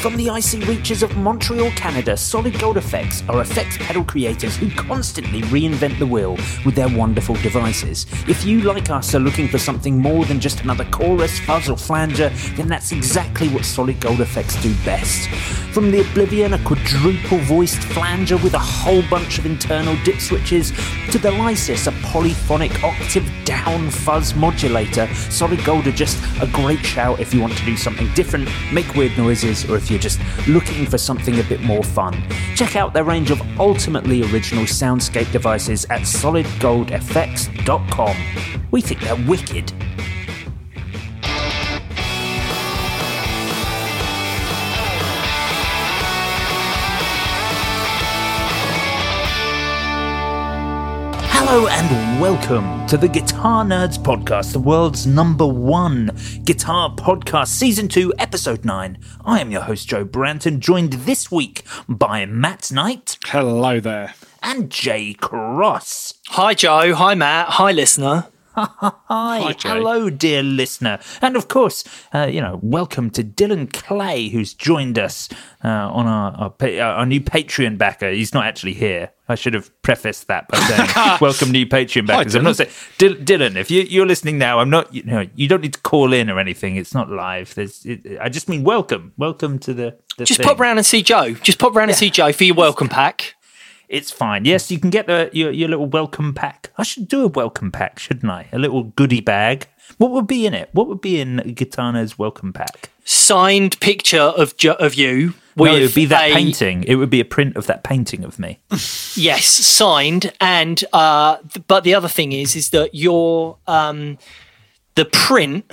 From the icy reaches of Montreal, Canada, Solid Gold Effects are effects pedal creators who constantly reinvent the wheel with their wonderful devices. If you, like us, are looking for something more than just another chorus, fuzz, or flanger, then that's exactly what Solid Gold Effects do best. From the Oblivion, a quadruple voiced flanger with a whole bunch of internal dip switches, to the Lysis, a polyphonic octave down fuzz modulator, Solid Gold are just a great shout if you want to do something different, make weird noises, or if you're just looking for something a bit more fun. Check out their range of ultimately original soundscape devices at solidgoldfx.com. We think they're wicked. Hello and welcome to the Guitar Nerds Podcast, the world's number one guitar podcast, season two, episode nine. I am your host, Joe Branton, joined this week by Matt Knight Hello there. and Jay Cross. Hi, Joe. Hi, Matt. Hi, listener. Hi, Jay. hello, dear listener, and of course, uh, you know, welcome to Dylan Clay, who's joined us uh, on our our, pa- uh, our new Patreon backer. He's not actually here. I should have prefaced that by saying, "Welcome, new Patreon backers." I'm not saying, Dylan, Dylan if you, you're listening now, I'm not. You know, you don't need to call in or anything. It's not live. There's, it, I just mean welcome, welcome to the. the Just thing. pop round and see Joe. Just pop round and see Joe for your welcome pack. It's fine. Yes, you can get the your, your little welcome pack. I should do a welcome pack, shouldn't I? A little goodie bag. What would be in it? What would be in Gitana's welcome pack? Signed picture of jo- of you. No, it would be that a- painting. It would be a print of that painting of me. Yes, signed. And uh, th- but the other thing is, is that your um, the print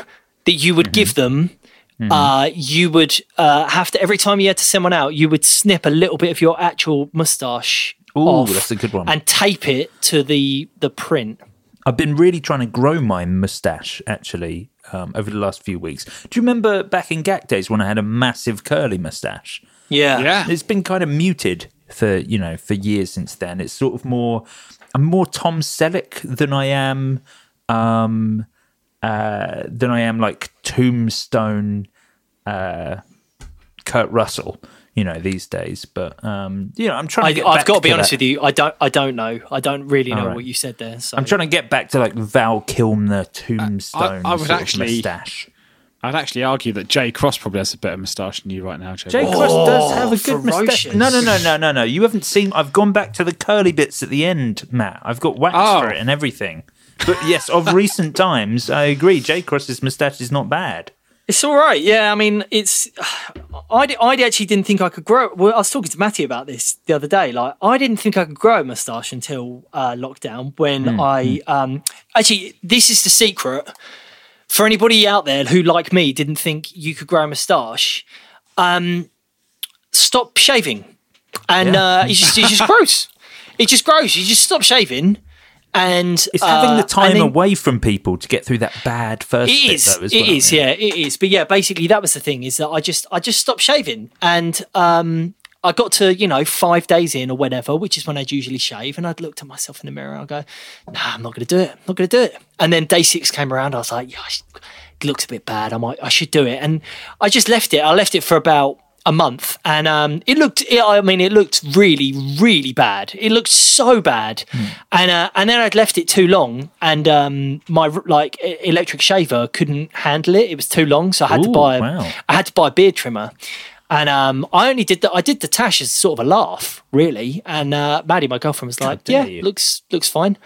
that you Mm-hmm. would give them. Uh, you would uh, have to every time you had to send one out, you would snip a little bit of your actual moustache Ooh, off that's a good one. and tape it to the the print. I've been really trying to grow my mustache actually um, over the last few weeks. Do you remember back in GAC days when I had a massive curly mustache? Yeah, Yeah. It's been kind of muted for you know for years since then. It's sort of more I'm more Tom Selleck than I am um uh than I am like Tombstone uh Kurt Russell, you know, these days. But um you know, I'm trying to I, get I've back got to be honest that. with you. I don't. I don't know. I don't really know All right. what you said there. So I'm trying to get back to like Val Kilmer Tombstone I would actually- mustache. I'd actually argue that Jay Cross probably has a better moustache than you right now, Joe. Jay Branton. Cross does have a good mustache. No, no, no, no, no, no. You haven't seen. I've gone back to the curly bits at the end, Matt. I've got wax Oh. for it and everything. But yes, of recent times, I agree. Jay Cross's mustache is not bad. It's all right. Yeah, I mean, it's. I, I actually didn't think I could grow. Well, I was talking to Matty about this the other day. Like, I didn't think I could grow a moustache until uh, lockdown. When I um, actually, this is the secret for anybody out there who, like me, didn't think you could grow a moustache. Um, stop shaving, and Yeah. uh, it just it just grows. It just grows. You just stop shaving, and It's having uh, the time then- away from people to get through that bad first it bit, though, as It well, is. Yeah. it is. But yeah, basically that was the thing is that I just I just stopped shaving and um I got to you know five days in or whatever, which is when I'd usually shave, and I'd looked at myself in the mirror. and I go, Nah, I'm not going to do it. I'm not going to do it. And then day six came around. I was like, Yeah, it looks a bit bad. I might I should do it. And I just left it. I left it for about a month, and um, it looked. It, I mean, it looked really, really bad. It looked so bad, and uh, and then I'd left it too long, and um, my like electric shaver couldn't handle it. It was too long, so I had to Ooh, buy. wow. I had to buy a beard trimmer. And um, I only did that. I did the tash as sort of a laugh, really. And uh, Maddie, my girlfriend, was like, "Yeah, you." looks looks fine,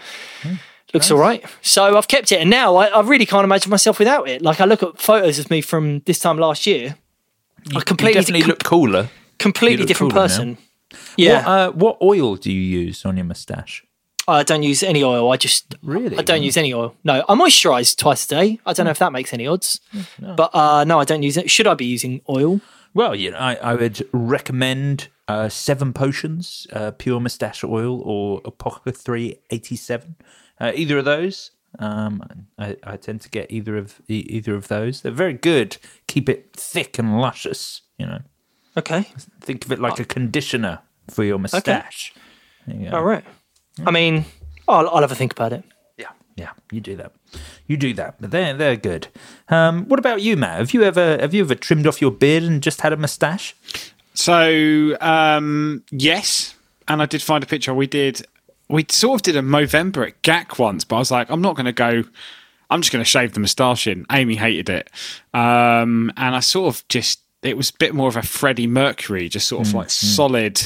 looks all right." So I've kept it, and now I, I really can't imagine myself without it. Like I look at photos of me from this time last year, I You completely definitely com- look cooler. completely look different cooler now. person. Yeah, What, uh, what oil do you use on your moustache? I don't use any oil. I just Really? I don't use any oil. No, I moisturise twice a day. I don't know if that makes any odds, but uh, no, I don't use it. Should I be using oil? Well, you know, I, I would recommend uh, Seven Potions, uh, Pure Moustache Oil, or Apoca 387. Uh, either of those. Um, I, I tend to get either of e- either of those. They're very good. Keep it thick and luscious. You know, Okay, think of it like a conditioner for your moustache. There you go. all right. I mean, I'll, I'll have a think about it. Yeah, yeah, you do that. You do that. But they're they're good. Um, what about you, Matt? Have you ever have you ever trimmed off your beard and just had a moustache? So um, yes, and I did find a picture. We did. We sort of did a Movember at GAC once, but I was like, I'm not going to go. I'm just going to shave the moustache in. Amy hated it, um, and I sort of just. It was a bit more of a Freddie Mercury, just sort of like solid,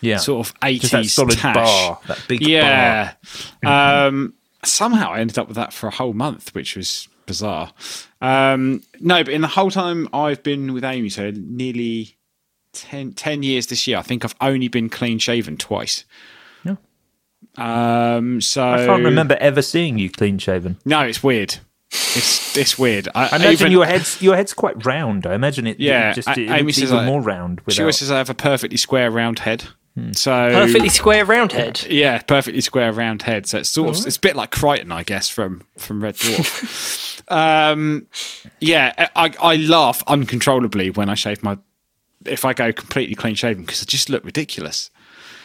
Yeah, sort of eighties solid tash. bar, that big yeah. Um, somehow I ended up with that for a whole month, which was bizarre. Um, no, but in the whole time I've been with Amy, so nearly 10, 10 years this year, I think I've only been clean shaven twice. Yeah. Um, so I can't remember ever seeing you clean shaven. No, it's weird. It's it's weird. I, I imagine even- your head's your head's quite round. I imagine it. Yeah, just A- it Amy looks says even I- more round. She always says I have a perfectly square round head. So Perfectly square round head. Yeah, perfectly square round head. So it's sort of it's a bit like Kryten, I guess, from from Red Dwarf. um, yeah, I I laugh uncontrollably when I shave my if I go completely clean shaven because I just look ridiculous.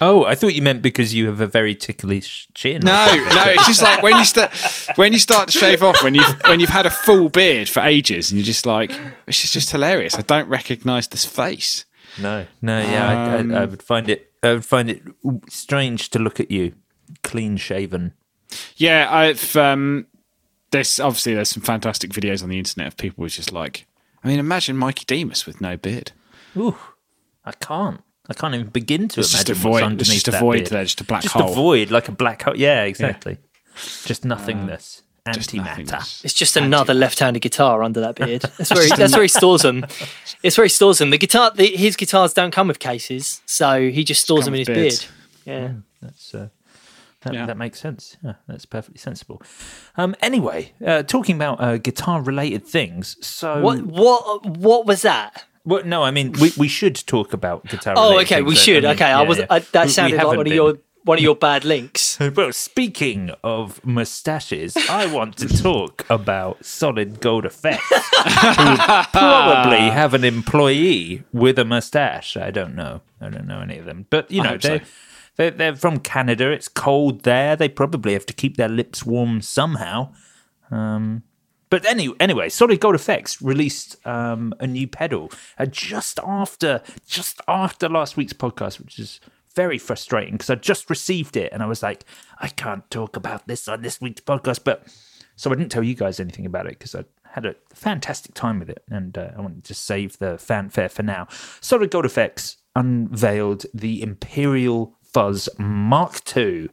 Oh, I thought you meant because you have a very ticklish chin. No, no, it's just like when you start when you start to shave off when you have when you've had a full beard for ages and you're just like it's just, just hilarious. I don't recognise this face. no, no. Yeah, I, I, I would find it. I would find it strange to look at you clean shaven. Yeah, I've um there's obviously there's some fantastic videos on the internet of people who's just like I mean imagine Mikey Demus with no beard. Ooh, I can't. I can't even begin to It's just imagine a what's void- underneath it's just a that void beard. there, just a black just hole. a void, like a black hole. Yeah, exactly. Just nothingness, Just antimatter. nothingness. It's just another left-handed guitar under that beard. That's where he, that's where he stores them. It's where he stores them. The guitar, the, his guitars don't come with cases, so he just stores them in his with beard. beards. Yeah. That's uh, that, Yeah. that makes sense. Yeah, that's perfectly sensible. Um, anyway, uh, talking about uh, guitar-related things. So, What what what was that? Well, no, I mean we, we should talk about guitar. Oh, okay, we should. okay, I was I, that sounded like one of your one of your bad links. Well, speaking of moustaches, I want to talk about Solid Gold Effects, who probably have an employee with a moustache. I don't know. I don't know any of them, but you know they. so. They're, they're from Canada. It's cold there. They probably have to keep their lips warm somehow. Um, but any, anyway, Solid Gold Effects released um, a new pedal uh, just after just after last week's podcast, which is very frustrating because I just received it and I was like, I can't talk about this on this week's podcast. But so I didn't tell you guys anything about it because I had a fantastic time with it and uh, I wanted to save the fanfare for now. Solid Gold Effects unveiled the Imperial Fuzz Mark II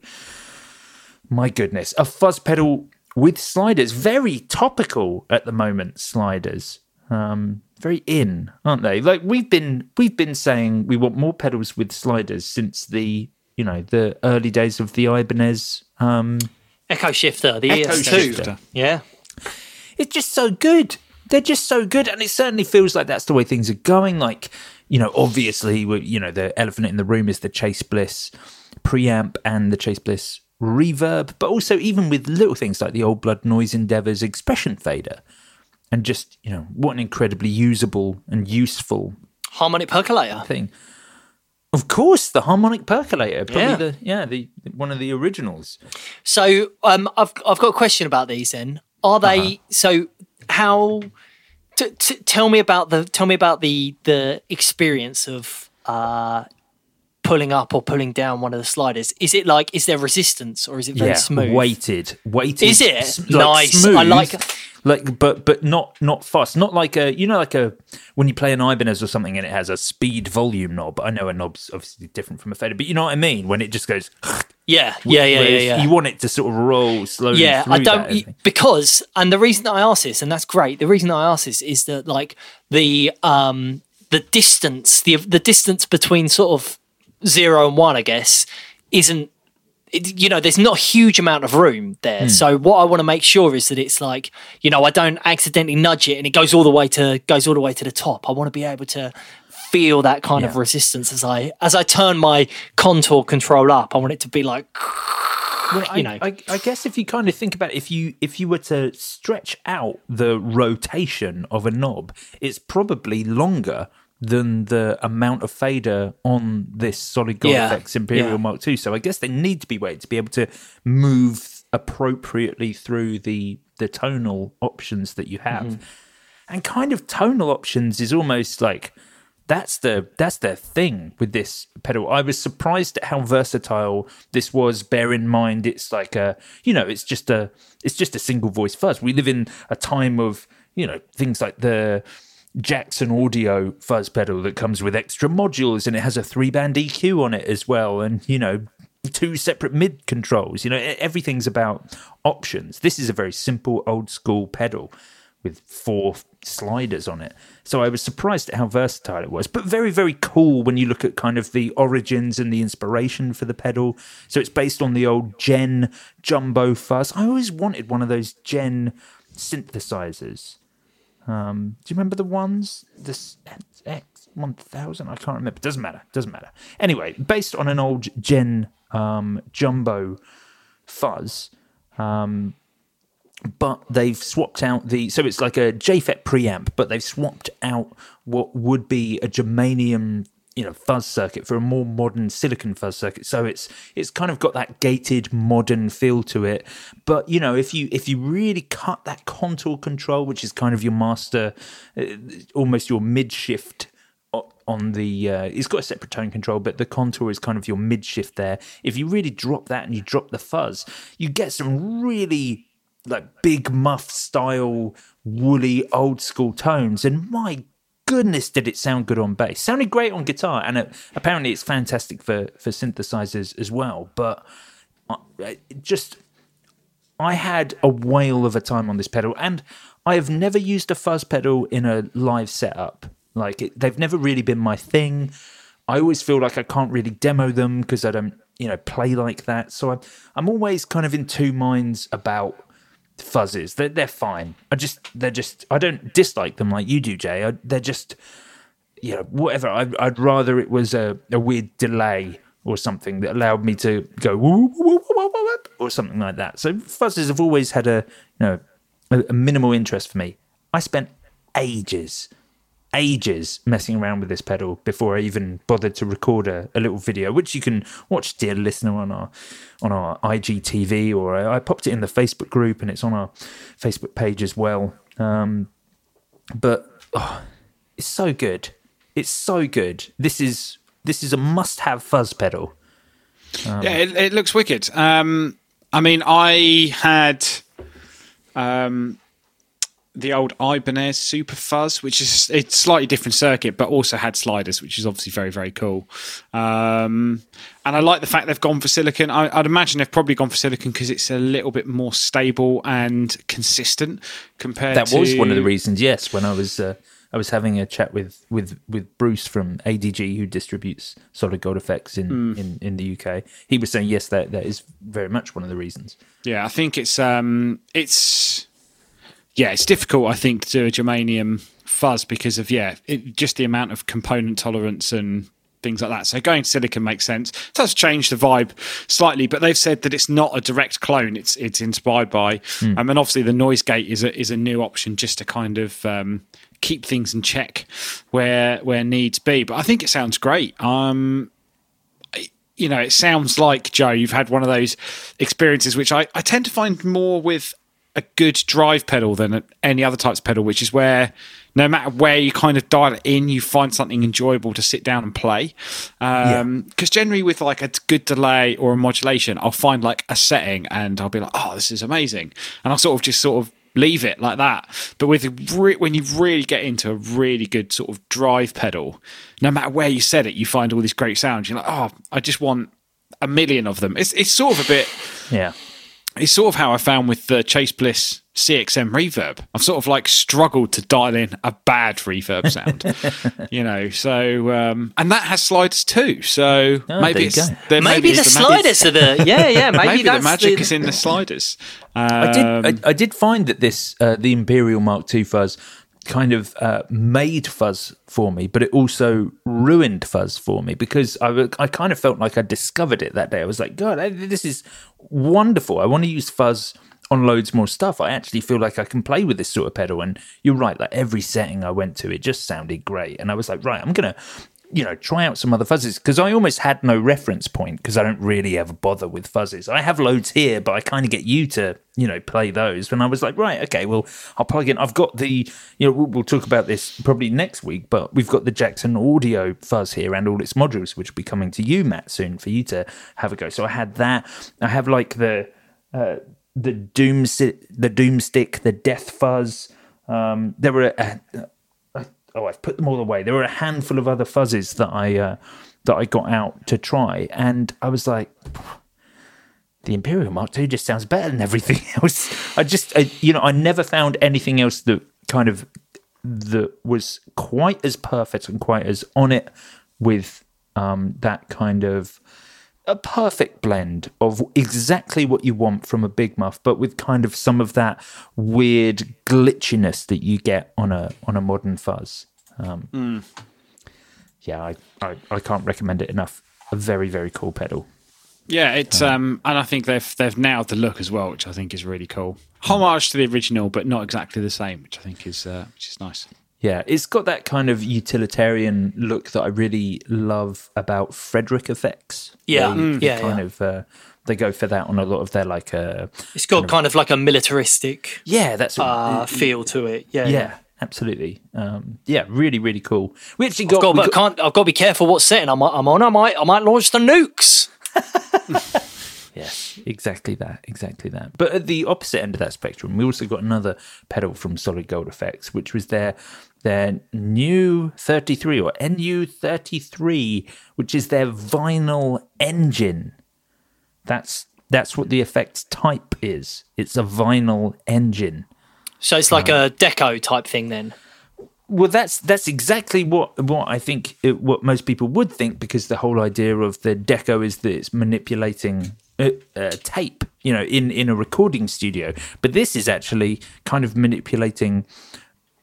my goodness, a fuzz pedal with sliders, very topical at the moment. Sliders, um, very in, aren't they? Like we've been we've been saying we want more pedals with sliders since the you know the early days of the Ibanez. Um, Echo Shifter, the Echo ES2. Shifter. Yeah. it's just so good. They're just so good, and it certainly feels like that's the way things are going. Like, you know, obviously, you know, the elephant in the room is the Chase Bliss preamp and the Chase Bliss reverb, but also even with little things like the Old Blood Noise Endeavors expression fader, and just you know, what an incredibly usable and useful Harmonic percolator. thing. Of course, the harmonic percolator, probably Yeah. the yeah, the one of the originals. So um, I've I've got a question about these. Then are they Uh-huh. so? How T- t- tell me about the tell me about the the experience of uh, pulling up or pulling down one of the sliders. Is it like is there resistance or is it very yeah, smooth? weighted, weighted. Is it? s- Nice. I like- like, but but not not fast. Not like a you know like a when you play an Ibanez or something and it has a speed volume knob. I know a knob's obviously different from a fader, but you know what I mean when it just goes. Yeah, yeah, yeah, yeah, yeah. You want it to sort of roll slowly. yeah i don't that, because and the reason that i ask this and that's great the reason i ask this is that like the um the distance the the distance between sort of zero and one i guess isn't it, you know there's not a huge amount of room there Hmm. so what i want to make sure is that it's like you know i don't accidentally nudge it and it goes all the way to goes all the way to the top i want to be able to feel that kind of resistance as i as i turn my contour control up i want it to be like Well, I, you know. I, I guess if you kind of think about it, if you if you were to stretch out the rotation of a knob, it's probably longer than the amount of fader on this Solid Gold Yeah, FX Imperial yeah. Mark II. So I guess they need to be weighted to be able to move appropriately through the the tonal options that you have. Mm-hmm. And kind of tonal options is almost like that's the that's the thing with this pedal. I was surprised at how versatile this was. Bear in mind, it's like a you know, it's just a it's just a single voice fuzz. We live in a time of you know things like the Jackson Audio fuzz pedal that comes with extra modules and it has a three band EQ on it as well, and you know two separate mid controls. You know everything's about options. This is a very simple old school pedal with four sliders on it. So I was surprised at how versatile it was, but very, very cool when you look at kind of the origins and the inspiration for the pedal. So it's based on the old Jen Jumbo Fuzz. I always wanted one of those Jen synthesizers. Um, do you remember the ones? This X one thousand? I can't remember. Doesn't matter. Doesn't matter. Anyway, based on an old Jen um, Jumbo Fuzz. Um, but they've swapped out the so it's like a JFET preamp, but they've swapped out what would be a germanium you know fuzz circuit for a more modern silicon fuzz circuit. So it's it's kind of got that gated modern feel to it. But you know if you if you really cut that contour control which is kind of your master uh, almost your mid shift on the uh, it's got a separate tone control but the contour is kind of your mid shift there. If you really drop that and you drop the fuzz you get some really like big muff style woolly old school tones. And my goodness did it sound good on bass sounded great on guitar and it, apparently it's fantastic for for synthesizers as well but uh, it just I had a whale of a time on this pedal, and I have never used a fuzz pedal in a live setup. Like it, they've never really been my thing. I always feel like I can't really demo them because I don't, you know, play like that. So I'm, I'm always kind of in two minds about fuzzes. They're, they're fine. I just, they're just, I don't dislike them like you do, Jay. I, they're just, you know, whatever. I'd, I'd rather it was a, a weird delay or something that allowed me to go or something like that. So fuzzes have always had a, you know, a, a minimal interest for me. I spent ages, ages messing around with this pedal before I even bothered to record a, a little video, which you can watch, dear listener, on our on our IGTV, or I, I popped it in the Facebook group, and it's on our Facebook page as well. Um, but oh, it's so good. It's so good. This is this is a must-have fuzz pedal. yeah, it, it looks wicked. Um, I mean, I had um, the old Ibanez Super Fuzz, which is it's slightly different circuit, but also had sliders, which is obviously very very cool. Um, and I like the fact they've gone for silicon. I, I'd imagine they've probably gone for silicon because it's a little bit more stable and consistent compared. That was to- one of the reasons. Yes, when I was uh, I was having a chat with with with Bruce from ADG, who distributes Solid Gold Effects in, Hmm. in, in the UK. He was saying yes, that that is very much one of the reasons. Yeah, I think it's um it's yeah, it's difficult I think to do a germanium fuzz because of yeah, it, just the amount of component tolerance and things like that. So going to silicon makes sense. It does change the vibe slightly, but they've said that it's not a direct clone. It's it's inspired by. Um, and obviously the noise gate is a is a new option just to kind of um, keep things in check where where needs be. But I think it sounds great. Um, you know, it sounds like Joe, you've had one of those experiences, which I, I tend to find more with a good drive pedal than any other types of pedal, which is where no matter where you kind of dial it in, you find something enjoyable to sit down and play. Because um, generally, with like a good delay or a modulation, I'll find like a setting and I'll be like, oh, this is amazing. And I'll sort of just sort of leave it like that. But with re- when you really get into a really good sort of drive pedal, no matter where you set it, you find all these great sounds. You're like, oh, I just want a million of them. It's it's sort of a bit. Yeah. It's sort of how I found with the Chase Bliss CXM reverb. I've sort of like struggled to dial in a bad reverb sound, you know. So um, and that has sliders too. So Oh, maybe it's go. there- Maybe, the it's ma- sliders are the yeah yeah maybe, Maybe, that's the magic the, is in the sliders. I did. Um, I, I did find that this uh, the Imperial Mark II fuzz kind of uh, made fuzz for me, but it also ruined fuzz for me because I, I kind of felt like I discovered it that day. I was like, God, this is wonderful. I want to use fuzz on loads more stuff. I actually feel like I can play with this sort of pedal. And you're right, like every setting I went to, it just sounded great. And I was like, right, I'm gonna. You know, try out some other fuzzes because I almost had no reference point because I don't really ever bother with fuzzes. I have loads here, but I kind of get you to, you know, play those. When I was like, right, okay, well, I'll plug in. I've got the, you know, we'll, we'll talk about this probably next week, but we've got the Jackson Audio fuzz here and all its modules, which will be coming to you, Matt, soon for you to have a go. So I had that. I have like the uh, the doom the doomstick, the death fuzz. Um, there were a, a, oh, I've put them all away. There were a handful of other fuzzes that I uh, that I got out to try, and I was like, the Imperial Mark II just sounds better than everything else. I just, I, you know, I never found anything else that kind of that was quite as perfect and quite as on it with um, that kind of a perfect blend of exactly what you want from a big muff, but with kind of some of that weird glitchiness that you get on a on a modern fuzz. Um, Yeah, I, I I can't recommend it enough. A very very cool pedal. Yeah, it's um, and I think they've they've nailed the look as well, which I think is really cool. Homage to the original, but not exactly the same, which I think is uh, which is nice. Yeah, it's got that kind of utilitarian look that I really love about Fredric effects. Yeah, They- mm. they yeah, kind yeah. of uh, they go for that on a lot of their like uh it's got kind of like a militaristic yeah, that's uh, feel to it. Yeah, yeah, absolutely. Um, yeah, really, really cool. We actually I've got, got, can't. I've got to be careful what setting I'm, I'm on. I might, I might launch the nukes. Yes, exactly that, exactly that. But at the opposite end of that spectrum, we also got another pedal from Solid Gold Effects, which was their their new 33 or NU 33, which is their vinyl engine. That's that's what the effects type is. It's a vinyl engine. So it's like a deco type thing then. Well, that's that's exactly what what I think it, what most people would think because the whole idea of the deco is that it's manipulating uh, uh, tape, you know, in in a recording studio. But this is actually kind of manipulating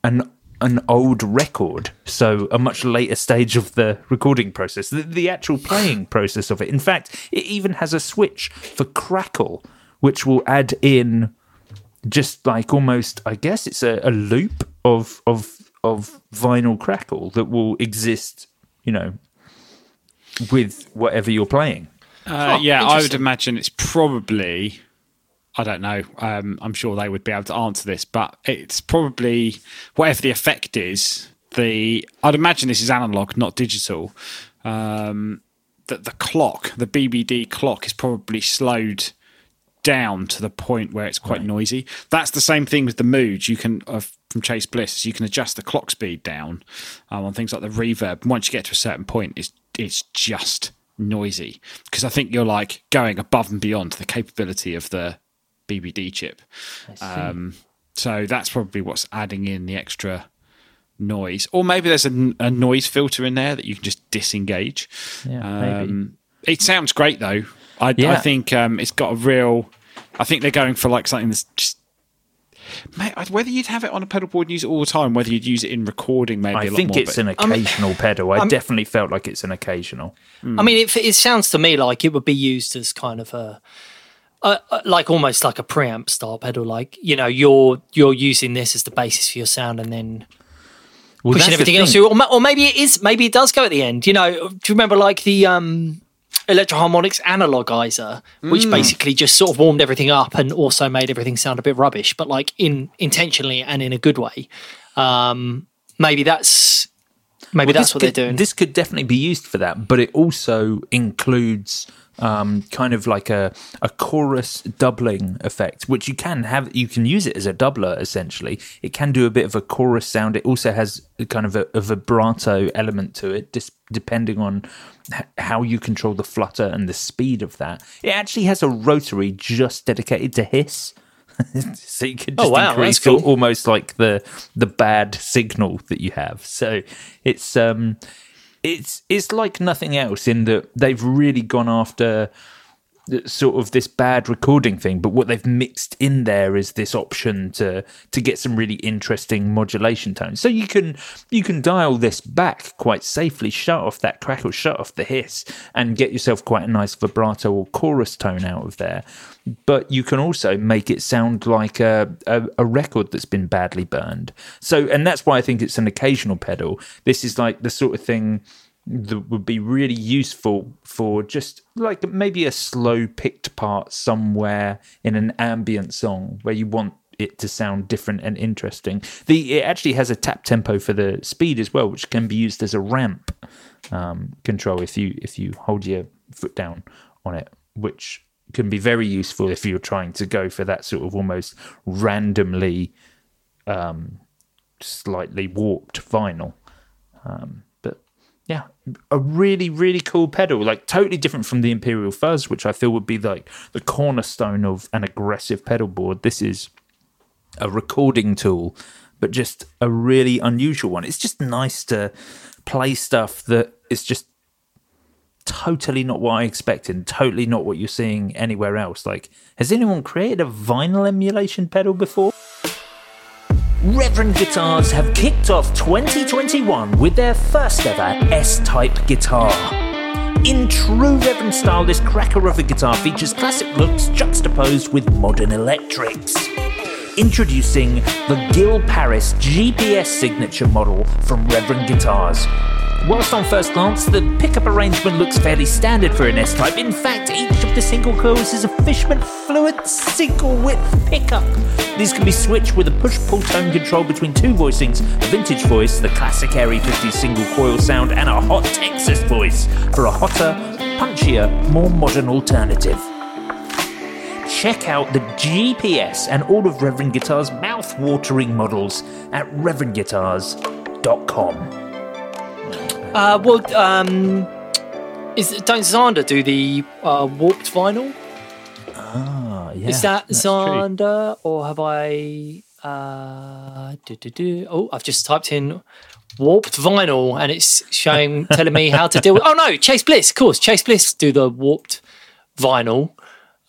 an an old record, so a much later stage of the recording process, the, the actual playing process of it. In fact, it even has a switch for crackle, which will add in just like almost i guess it's a, a loop of of of vinyl crackle that will exist you know with whatever you're playing Uh, yeah, I would imagine it's probably. I don't know. Um, I'm sure they would be able to answer this, but it's probably whatever the effect is. The I'd imagine this is analog, not digital. Um, that the clock, the BBD clock, is probably slowed down to the point where it's quite noisy. That's the same thing with the moods. You can uh, from Chase Bliss, you can adjust the clock speed down um, on things like the reverb. Once you get to a certain point, it's it's just noisy because I think you're like going above and beyond the capability of the BBD chip. Um, so that's probably what's adding in the extra noise, or maybe there's a, a noise filter in there that you can just disengage. Yeah, maybe. um, it sounds great though. I, I think um, it's got a real. I think they're going for like something that's just. Mate, whether you'd have it on a pedal board and use it all the time, whether you'd use it in recording, maybe a i lot think more, it's but- an occasional pedal i definitely felt like it's an occasional I mean, it, it sounds to me like it would be used as kind of a, a, a- like almost like a preamp style pedal. Like you know, you're you're using this as the basis for your sound, and then well, pushing everything else through. Or, or maybe it is. Maybe it does go at the end. You know, do you remember like the um, Electro-Harmonix Analogizer, which Mm. basically just sort of warmed everything up and also made everything sound a bit rubbish, but like in intentionally and in a good way. Um, maybe that's maybe Well, that's what could, they're doing. This could definitely be used for that, but it also includes um, kind of like a, a chorus doubling effect, which you can have. You can use it as a doubler essentially. It can do a bit of a chorus sound. It also has kind of a, a vibrato element to it, dis- depending on h- how you control the flutter and the speed of that. It actually has a rotary just dedicated to hiss. so you can Oh, just wow, increase cool. almost like the the bad signal that you have. So it's um it's it's like nothing else in that they've really gone after sort of this bad recording thing, but what they've mixed in there is this option to to get some really interesting modulation tones. So you can you can dial this back quite safely, shut off that crackle, shut off the hiss, and get yourself quite a nice vibrato or chorus tone out of there. But you can also make it sound like a, a, a record that's been badly burned. So, and that's why I think it's an occasional pedal. This is like the sort of thing that would be really useful for just like maybe a slow picked part somewhere in an ambient song where you want it to sound different and interesting. The it actually has a tap tempo for the speed as well, which can be used as a ramp um, control if you if you hold your foot down on it, which can be very useful if you're trying to go for that sort of almost randomly um, slightly warped vinyl. Um, yeah, a really, really cool pedal, like totally different from the Imperial Fuzz, which I feel would be like the cornerstone of an aggressive pedal board. This is a recording tool, but just a really unusual one. It's just nice to play stuff that is just totally not what I expected, totally not what you're seeing anywhere else. Like, has anyone created a vinyl emulation pedal before? Reverend Guitars have kicked off 2021 with their first ever S Type guitar. In true Reverend style, this cracker of a guitar features classic looks juxtaposed with modern electrics. Introducing the Gil Parris GPS signature model from Reverend Guitars. Whilst on first glance, the pickup arrangement looks fairly standard for an S type. In fact, each of the single coils is a Fishman Fluence single width pickup. These can be switched with a push pull tone control between two voicings a vintage voice, the classic Airy 50 single coil sound, and a hot Texas voice for a hotter, punchier, more modern alternative. Check out the GPS and all of Reverend Guitar's mouth-watering models at reverendguitars.com. Uh, well, um, is don't Zander do the uh, warped vinyl? Ah, yeah. is that that's true. Zander, or have I? Uh, do, do, do. Oh, I've just typed in warped vinyl, and it's showing, telling me how to deal with. Oh no, Chase Bliss, of course, Chase Bliss do the warped vinyl.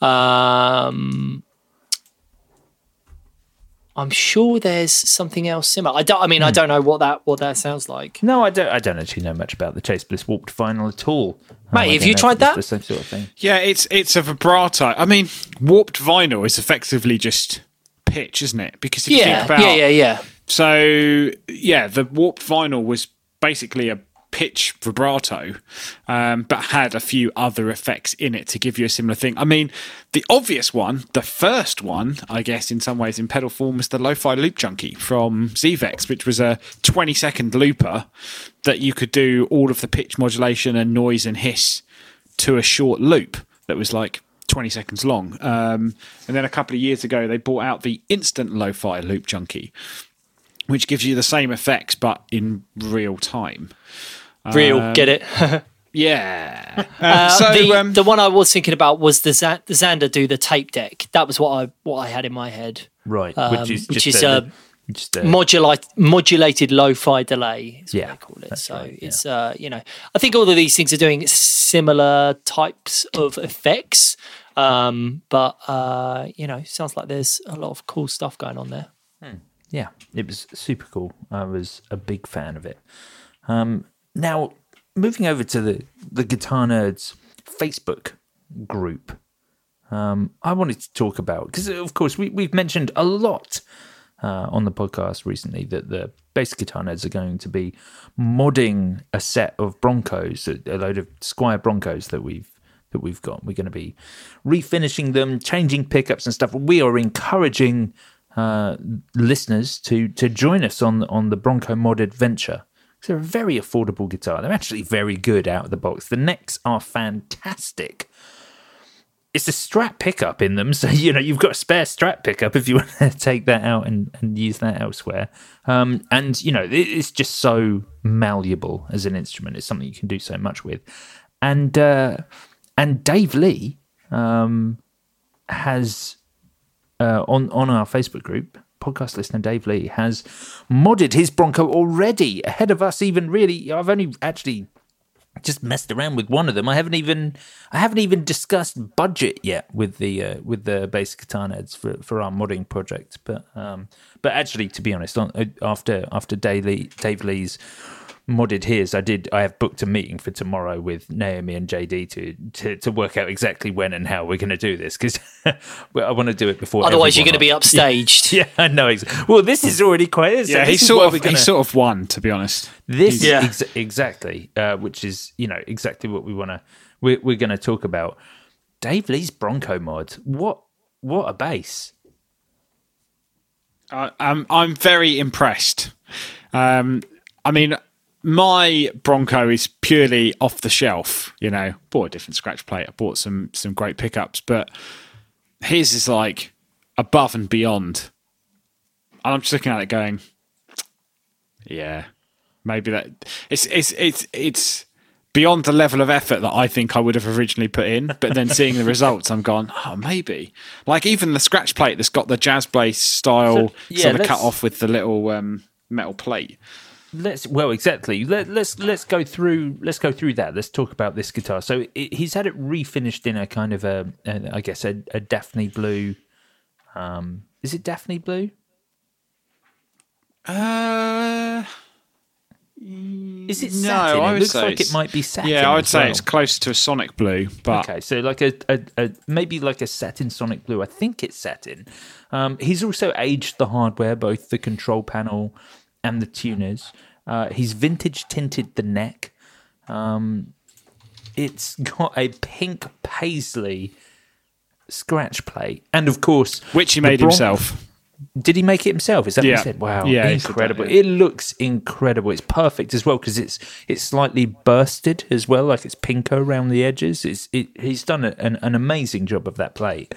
Um, I'm sure there's something else similar. I don't. I mean, I don't know what that what that sounds like. No, I don't. I don't actually know much about the Chase Bliss warped vinyl at all. Mate, Um, have you tried that? The same sort of thing. Yeah, it's it's a vibrato. I mean, warped vinyl is effectively just pitch, isn't it? Because if you Yeah, think about yeah, yeah, yeah. So yeah, the warped vinyl was basically a pitch vibrato, um, but had a few other effects in it to give you a similar thing. I mean, the obvious one, the first one, I guess, in some ways in pedal form, was the Lo-Fi Loop Junkie from Zvex, which was a 20 second looper that you could do all of the pitch modulation and noise and hiss to a short loop that was like 20 seconds long. Um, and then a couple of years ago, they brought out the Instant Lo-Fi Loop Junkie, which gives you the same effects but in real time. Real, Um, get it? Yeah. Uh, so the, um, the one I was thinking about was the, Z- the Xander do the tape deck. That was what I what I had in my head. Right, Um, which is which just is a, a just a, Modulate, modulated lo-fi delay is Yeah, what they call it. So right, yeah. it's uh, you know I think all of these things are doing similar types of effects, um, but uh, you know sounds like there's a lot of cool stuff going on there. yeah, it was super cool. I was a big fan of it. Um, now, moving over to the the Guitar Nerds Facebook group, um, I wanted to talk about because, of course, we we've mentioned a lot uh, on the podcast recently that the bass guitar nerds are going to be modding a set of Broncos, a, a load of Squier Broncos that we've that we've got. We're going to be refinishing them, changing pickups and stuff. We are encouraging uh, listeners to to join us on on the Bronco Mod adventure. They're a very affordable guitar. They're actually very good out of the box. The necks are fantastic. It's a strap pickup in them, so you know you've got a spare strap pickup if you want to take that out and, and use that elsewhere. Um, and you know it's just so malleable as an instrument. It's something you can do so much with. And uh, and Dave Lee um, has uh, on on our Facebook group, podcast listener Dave Lee has modded his Bronco already ahead of us. Even really, I've only actually just messed around with one of them. I haven't even I haven't even discussed budget yet with the uh, with the basic guitar nerds for, for our modding project. But um, but actually, to be honest, on, uh, after after Dave, Lee, Dave Lee's modded his. I did. I have booked a meeting for tomorrow with Naomi and JD to to, to work out exactly when and how we're going to do this because I want to do it before. Otherwise, you're going to be upstaged. Yeah, I know. Well, this is already quite. yeah, he's sort of gonna, he's sort of won, to be honest. This yeah. Ex- exactly, uh, which is you know exactly what we want to we're, we're going to talk about. Dave Lee's Bronco mod. What what a bass! Uh, I'm I'm very impressed. Um, I mean, my Bronco is purely off the shelf. You know, bought a different scratch plate. I bought some some great pickups, but his is like above and beyond. And I'm just looking at it, going, yeah, maybe that it's it's it's it's beyond the level of effort that I think I would have originally put in. But then seeing the results, I'm gone, oh, maybe. Like even the scratch plate that's got the jazz bass style so, yeah, sort of cut off with the little um, metal plate let's well exactly Let, let's let's go through let's go through that let's talk about this guitar so it, he's had it refinished in a kind of a, a I guess a, a daphne blue um is it daphne blue uh is it satin? No, I would it looks say like it might be satin. Yeah, I would say well. it's close to a sonic blue, but okay, so like a, a, a, maybe like a satin sonic blue. I think it's satin. Um, he's also aged the hardware, both the control panel and the tuners. Uh, he's vintage tinted the neck. Um, it's got a pink paisley scratch plate, and of course, which he made bron- himself. Did he make it himself? Is that yeah. what he said? Wow, yeah, incredible! That, yeah. It looks incredible. It's perfect as well because it's it's slightly bursted as well, like it's pinko around the edges. It's it, he's done a, an, an amazing job of that plate.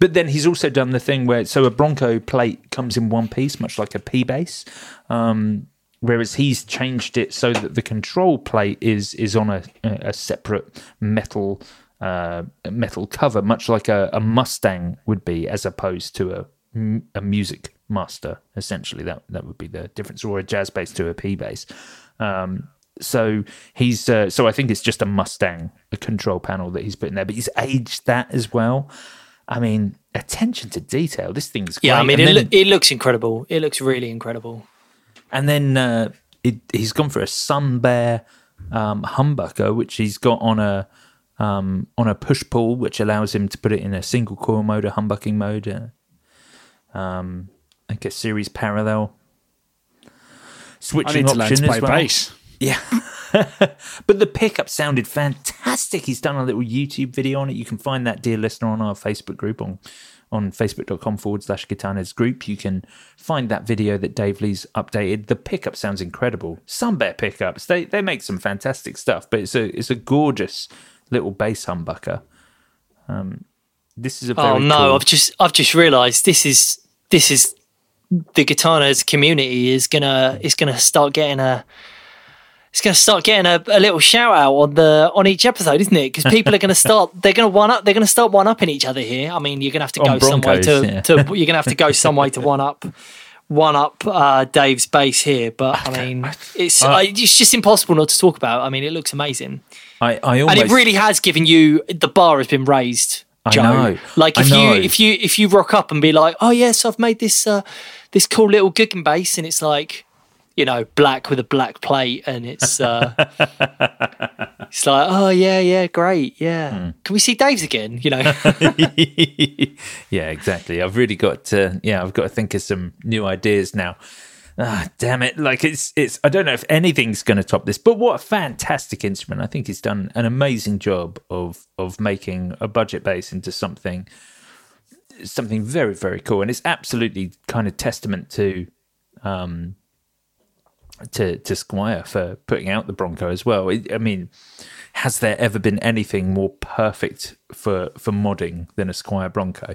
But then he's also done the thing where so a Bronco plate comes in one piece, much like a P bass. Um, whereas he's changed it so that the control plate is is on a, a separate metal uh, metal cover, much like a, a, Mustang would be, as opposed to a a music master. Essentially, that that would be the difference, or a jazz bass to a P bass. Um, so he's uh, so I think it's just a Mustang, a control panel that he's put in there, but he's aged that as well. I mean, attention to detail. This thing's great. yeah. I mean, it, then, lo- it, looks incredible. It looks really incredible. And then uh, it, he's gone for a Sun Bear um, humbucker, which he's got on a um, on a push pull, which allows him to put it in a single coil mode, a humbucking mode, uh, um, like a series parallel switching option as well. Bass. Yeah. but the pickup sounded fantastic. He's done a little YouTube video on it. You can find that, dear listener, on our Facebook group on on facebook.com forward slash guitar nerds group. You can find that video that Dave Lee's updated. The pickup sounds incredible. Sun Bear pickups, they they make some fantastic stuff, but it's a it's a gorgeous little bass humbucker. Um, this is a oh no, cool... I've just I've just realised this is this is the guitar nerds community is gonna is gonna start getting a it's going to start getting a, a, little shout out on the on each episode, isn't it? Because people are going to start they're going to one up they're going to start one upping each other here. I mean, you're going to have to go some way to, yeah. to you're going to have to go some way to one up one up uh, Dave's bass here. But I mean, it's uh, it's just impossible not to talk about. I mean, it looks amazing. I, I almost, and it really has given you the bar has been raised. Joe. I know. Like if know. you if you if you rock up and be like, oh yes, I've made this uh, this cool little Guggen bass, and it's like you know, black with a black plate, and it's uh, it's like, oh yeah, yeah, great, yeah. Mm. Can we see Dave's again? You know. yeah, exactly. I've really got to, yeah, I've got to think of some new ideas now. Ah, damn it! Like it's it's. I don't know if anything's going to top this, but what a fantastic instrument! I think he's done an amazing job of of making a budget bass into something something very very cool, and it's absolutely kind of testament to um to to Squier for putting out the Bronco as well. I mean, has there ever been anything more perfect for for modding than a Squier Bronco?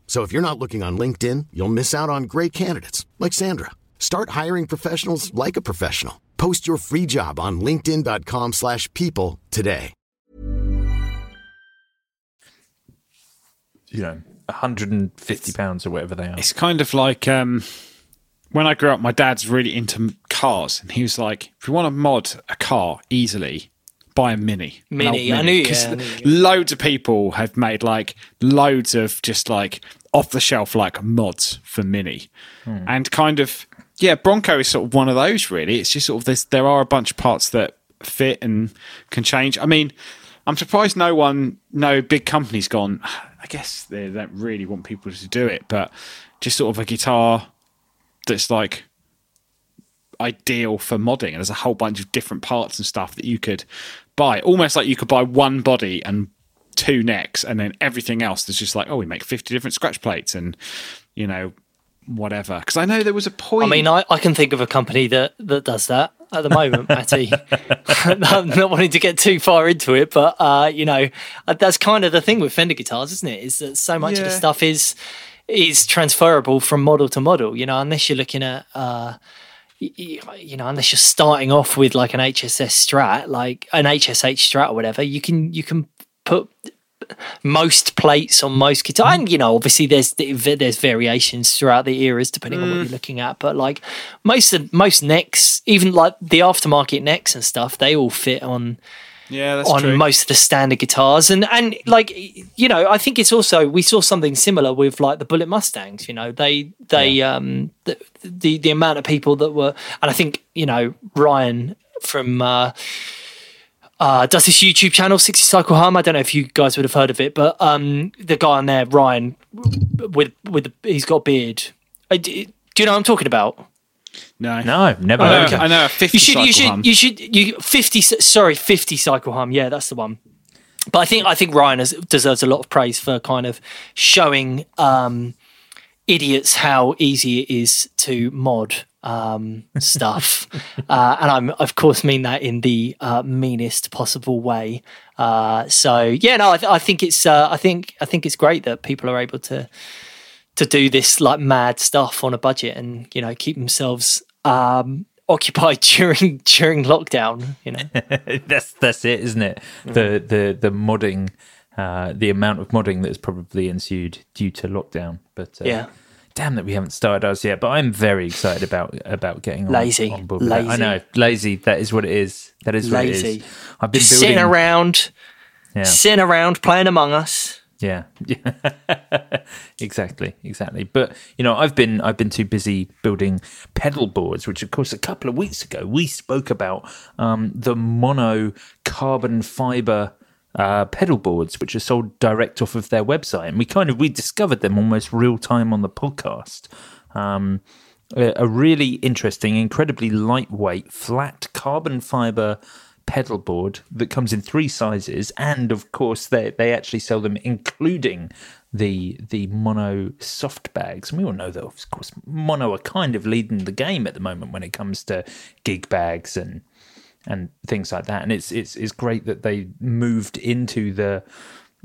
So if you're not looking on LinkedIn, you'll miss out on great candidates like Sandra. Start hiring professionals like a professional. Post your free job on linkedin.com/people slash people today. You know, 150 pounds or whatever they are. It's kind of like um, when I grew up, my dad's really into cars, and he was like, if you want to mod a car easily, buy a Mini. An Mini, old I knew 'Cause yeah, I knew you- Loads of people have made like loads of just like off the shelf like mods for Mini, Hmm. and kind of yeah, Bronco is sort of one of those. Really, it's just sort of this. There are a bunch of parts that fit and can change. I mean, I'm surprised no one, no big company's gone. I guess they don't really want people to do it, but just sort of a guitar that's like ideal for modding. And there's a whole bunch of different parts and stuff that you could buy. Almost like you could buy one body and two necks, and then everything else. is just like, oh, we make 50 different scratch plates and, you know, whatever. Because I know there was a point. I mean, I, I can think of a company that, that does that at the moment, Matty. I'm not wanting to get too far into it, but uh, you know, uh, that's kind of the thing with Fender guitars, isn't it? Is that so much of the stuff is is transferable from model to model. You know, unless you're looking at. Uh, you know, unless you're starting off with like an HSS Strat, like an HSH Strat or whatever, you can you can put most plates on most guitar, and you know, obviously there's there's variations throughout the eras depending on what you're looking at. But like most of most necks, even like the aftermarket necks and stuff, they all fit on yeah, that's on true. most of the standard guitars and and like you know i think it's also we saw something similar with like the bullet mustangs you know they they um the, the the amount of people that were and i think you know ryan from uh uh, does this YouTube channel 60 Cycle Hum? I don't know if you guys would have heard of it, but um, the guy on there, Ryan, with with he's got a beard. Uh, do do you know what I'm talking about? no, No, never I know, heard of I know 50 You should, you cycle should, hum. you should, you fifty. Sorry, fifty cycle hum. Yeah, that's the one. But I think I think Ryan has, deserves a lot of praise for kind of showing um, idiots how easy it is to mod um, stuff, uh, and I'm of course mean that in the uh, meanest possible way. Uh, so yeah, no, I, th- I think it's uh, I think I think it's great that people are able to to do this like mad stuff on a budget and you know keep themselves um occupied during during lockdown you know that's that's it, isn't it? The the the modding uh, the amount of modding that has probably ensued due to lockdown. But uh, Yeah. Damn that we haven't started ours yet. But I'm very excited about about getting on, Lazy. on board. That. I know, lazy. That is what it is. That is what it Lazy. is. I've been Just building. sitting around, yeah, sitting around playing Among Us. yeah, exactly, exactly. But you know, I've been I've been too busy building pedal boards, which of course a couple of weeks ago we spoke about um, the mono carbon fiber uh, pedal boards, which are sold direct off of their website, and we kind of we discovered them almost real time on the podcast. Um, a a really interesting, incredibly lightweight, flat carbon fiber pedal board that comes in three sizes, and of course they they actually sell them including the the mono soft bags. And we all know that of course mono are kind of leading the game at the moment when it comes to gig bags and and things like that. And it's it's it's great that they moved into the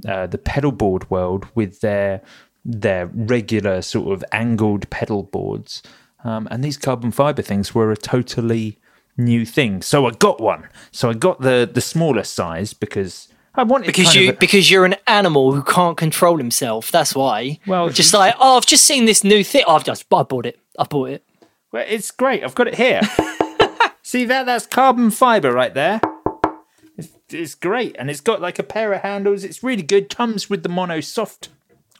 uh, the pedal board world with their their regular sort of angled pedal boards. Um, and these carbon fiber things were a totally new thing. So I got one. So I got the the smallest size because I wanted Because you a- because you're an animal who can't control himself. That's why. Well, just like oh, I've just seen this new thing. Oh, I've just I bought it. I bought it. Well, it's great. I've got it here. See that? That's carbon fiber right there. It's, it's great, and it's got like a pair of handles. It's really good. Comes with the mono soft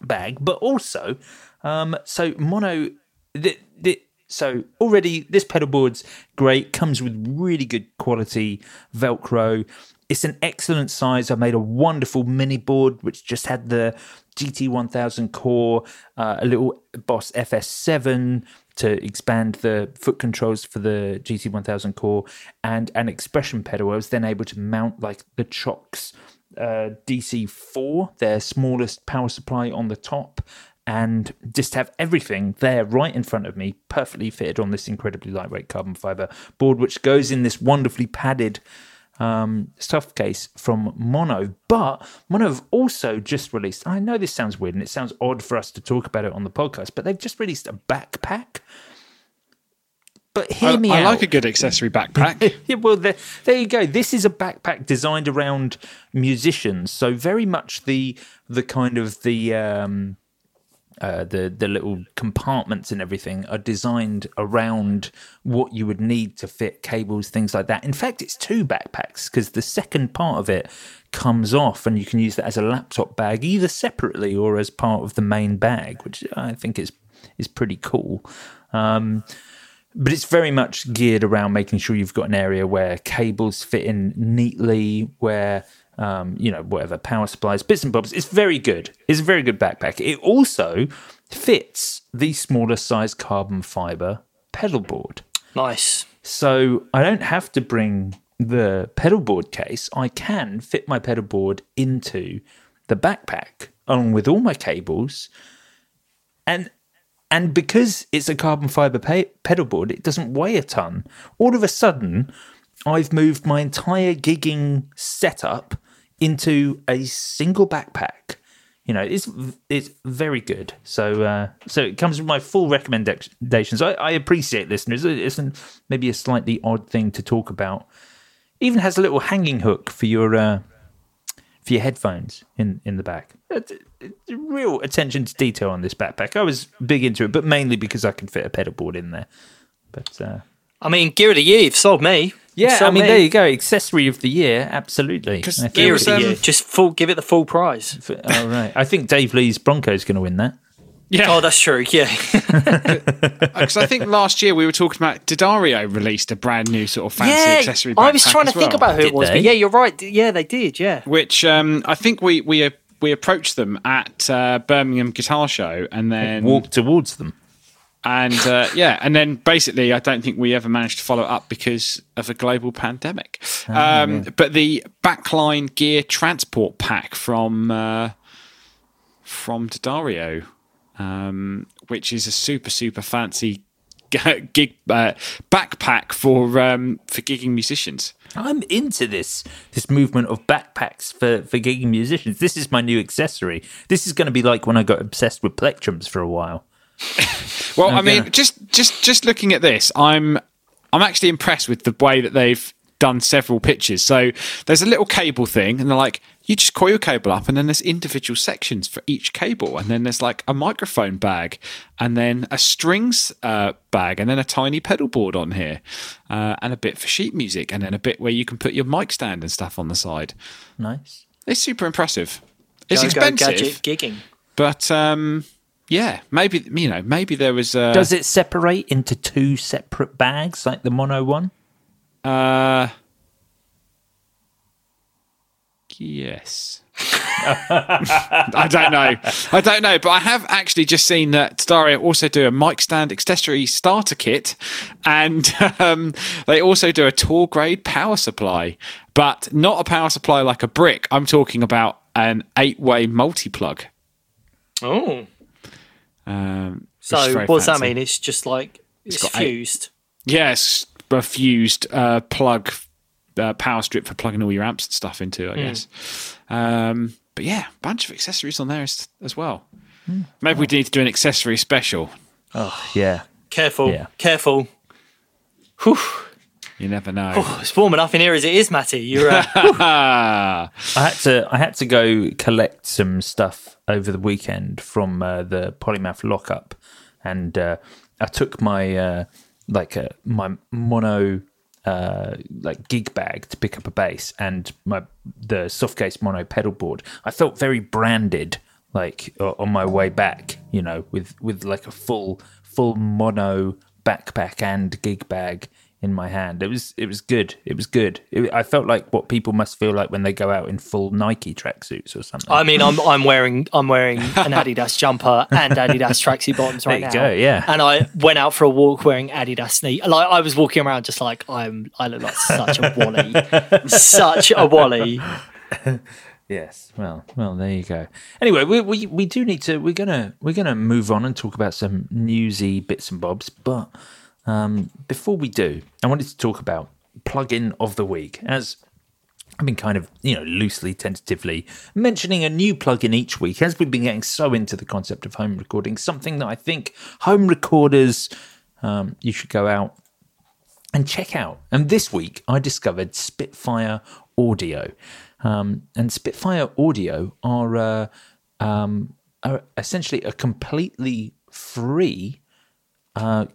bag, but also, um, so mono. The, the, so already this pedal board's great. Comes with really good quality Velcro. It's an excellent size. I made a wonderful mini board which just had the GT1000 core, uh, a little Boss FS7 to expand the foot controls for the GT1000 core, and an expression pedal. I was then able to mount like the Cioks uh, DC4, their smallest power supply on the top, and just have everything there right in front of me, perfectly fitted on this incredibly lightweight carbon fiber board, which goes in this wonderfully padded um, stuff case from Mono. But Mono have also just released, I know this sounds weird and it sounds odd for us to talk about it on the podcast, but they've just released a backpack. But hear I, me I out. like a good accessory backpack. yeah, well, there, there you go. This is a backpack designed around musicians, so very much the the kind of the um, uh, the the little compartments and everything are designed around what you would need to fit cables, things like that. In fact, it's two backpacks because the second part of it comes off, and you can use that as a laptop bag, either separately or as part of the main bag, which I think is is pretty cool. Um, but it's very much geared around making sure you've got an area where cables fit in neatly, where um, you know whatever power supplies, bits and bobs. It's very good. It's a very good backpack. It also fits the smaller size carbon fiber pedal board. Nice. So I don't have to bring the pedal board case. I can fit my pedal board into the backpack along with all my cables. And and because it's a carbon fiber pe- pedal board, it doesn't weigh a ton. All of a sudden, I've moved my entire gigging setup into a single backpack. You know, it's it's very good. So uh, so it comes with my full recommendations. I, I appreciate listeners. It's an, maybe a slightly odd thing to talk about. Even has a little hanging hook for your uh, for your headphones in in the back. It's- it's real attention to detail on this backpack. I was big into it, but mainly because I can fit a pedal board in there. But uh, I mean, gear of the year. You've sold me. You've yeah, I mean, me. there you go. Accessory of the year, absolutely. Gear of the year. Just full. Give it the full prize. oh, right. I think Dave Lee's Broncos going to win that. Yeah, Oh, that's true. Yeah. because I think last year we were talking about D'Addario released a brand new sort of fancy yeah. accessory. I was trying to as think well. about who Did it was, they? but yeah, you're right. Yeah, they did. Yeah. which um, I think we we we approached them at uh, Birmingham Guitar Show, and then walked towards them. And uh, yeah, and then basically, I don't think we ever managed to follow up because of a global pandemic. um, But the backline gear transport pack from uh, from D'Addario, um, which is a super super fancy gig uh, backpack for um, for gigging musicians. I'm into this this movement of backpacks for for gigging musicians. This is my new accessory. This is going to be like when I got obsessed with plectrums for a while. Well, I mean, just just just looking at this, I'm I'm actually impressed with the way that they've done several pitches. So there's a little cable thing, and they're like, you just coil your cable up, and then there's individual sections for each cable, and then there's like a microphone bag, and then a strings uh, bag, and then a tiny pedal board on here, uh, and a bit for sheet music, and then a bit where you can put your mic stand and stuff on the side. Nice. It's super impressive. It's Go, go, expensive, gadget gigging. but um, yeah, maybe you know, maybe there was. Uh, Does it separate into two separate bags like the mono one? Uh, yes. I don't know. I don't know, but I have actually just seen that D'Addario also do a mic stand accessory starter kit, and um, they also do a tour grade power supply, but not a power supply like a brick. I'm talking about an eight way multi plug. Oh. Um, So what does that mean? It's just like it's, got eight- fused. Yes, a fused uh, plug uh, power strip for plugging all your amps and stuff into, I guess. Um, but yeah, bunch of accessories on there as, as well. Maybe we need to do an accessory special. Oh, yeah. Careful, Yeah. careful. Whew. You never know. Oh, it's warm enough in here as it is, Matty. You're uh, I had to I had to go collect some stuff over the weekend from uh, the polymath lockup, and uh, I took my uh, like uh, my mono uh, like gig bag to pick up a bass and my the softcase mono pedal board. I felt very branded, like o- on my way back, you know, with with like a full full mono backpack and gig bag in my hand. It was it was good. It was good. It, I felt like what people must feel like when they go out in full Nike tracksuits or something. I mean, I'm I'm wearing I'm wearing an Adidas jumper and Adidas tracksuit bottoms right There now. go, yeah. And I went out for a walk wearing Adidas sneakers. Like I was walking around just like I'm. I look like such a wally, such a wally. Yes. Well, well, there you go. Anyway, we, we we do need to. We're gonna we're gonna move on and talk about some newsy bits and bobs. But um, before we do, I wanted to talk about plugin of the week as. I've been kind of, you know, loosely, tentatively mentioning a new plugin each week as we've been getting so into the concept of home recording. Something that I think home recorders, um, you should go out and check out. And this week I discovered Spitfire Audio. Um, and Spitfire Audio are, uh, um, are essentially a completely free uh,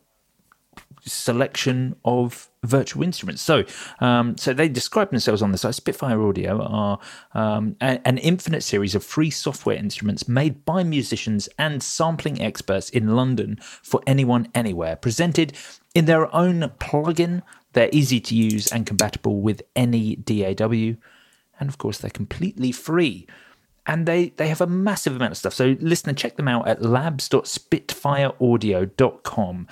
selection of virtual instruments. So, um, so they describe themselves on the site. Spitfire Audio are um, a- an infinite series of free software instruments made by musicians and sampling experts in London for anyone, anywhere. Presented in their own plugin, they're easy to use and compatible with any DAW, and of course, they're completely free and they they have a massive amount of stuff. So listener, check them out at labs.spitfireaudio.com.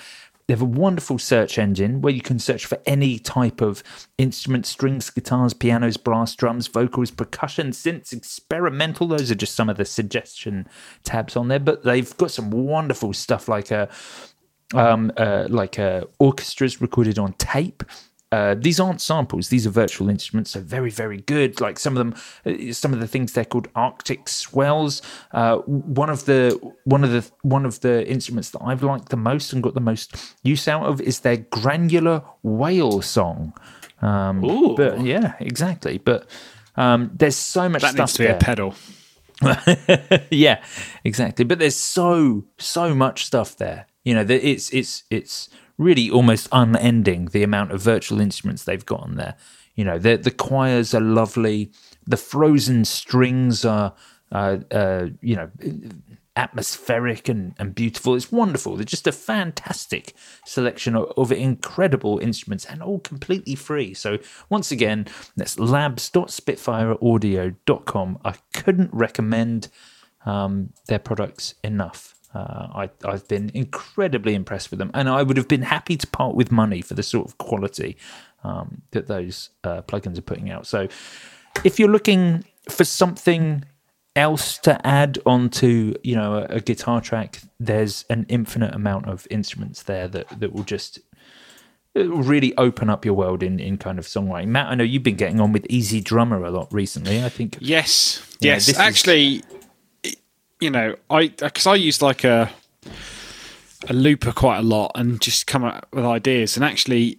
They have a wonderful search engine where you can search for any type of instrument, strings, guitars, pianos, brass, drums, vocals, percussion, synths, experimental. Those are just some of the suggestion tabs on there. But they've got some wonderful stuff like a um, uh, like uh, orchestras recorded on tape. Uh, these aren't samples; these are virtual instruments. So very, very good. Like some of them, uh, some of the things they're called Arctic swells. Uh, one of the one of the one of the instruments that I've liked the most and got the most use out of is their granular whale song. Um, Ooh. But yeah, exactly. But um, there's so much that stuff needs to be there a pedal. yeah, exactly. But there's so so much stuff there. You know, that it's it's it's really almost unending the amount of virtual instruments they've got on there. You know, the the choirs are lovely. The frozen strings are, uh, uh, you know, atmospheric and, and beautiful. It's wonderful. They're just a fantastic selection of, of incredible instruments and all completely free. So once again, that's labs.spitfireaudio.com. I couldn't recommend um, their products enough. Uh, I, I've been incredibly impressed with them, and I would have been happy to part with money for the sort of quality um, that those uh, plugins are putting out. So, if you're looking for something else to add onto, you know, a, a guitar track, there's an infinite amount of instruments there that that will just will really open up your world in, in kind of songwriting. Matt, I know you've been getting on with EZdrummer a lot recently. I think Yes, yes. this is- Actually, you know, I because I use like a a looper quite a lot and just come up with ideas. And actually,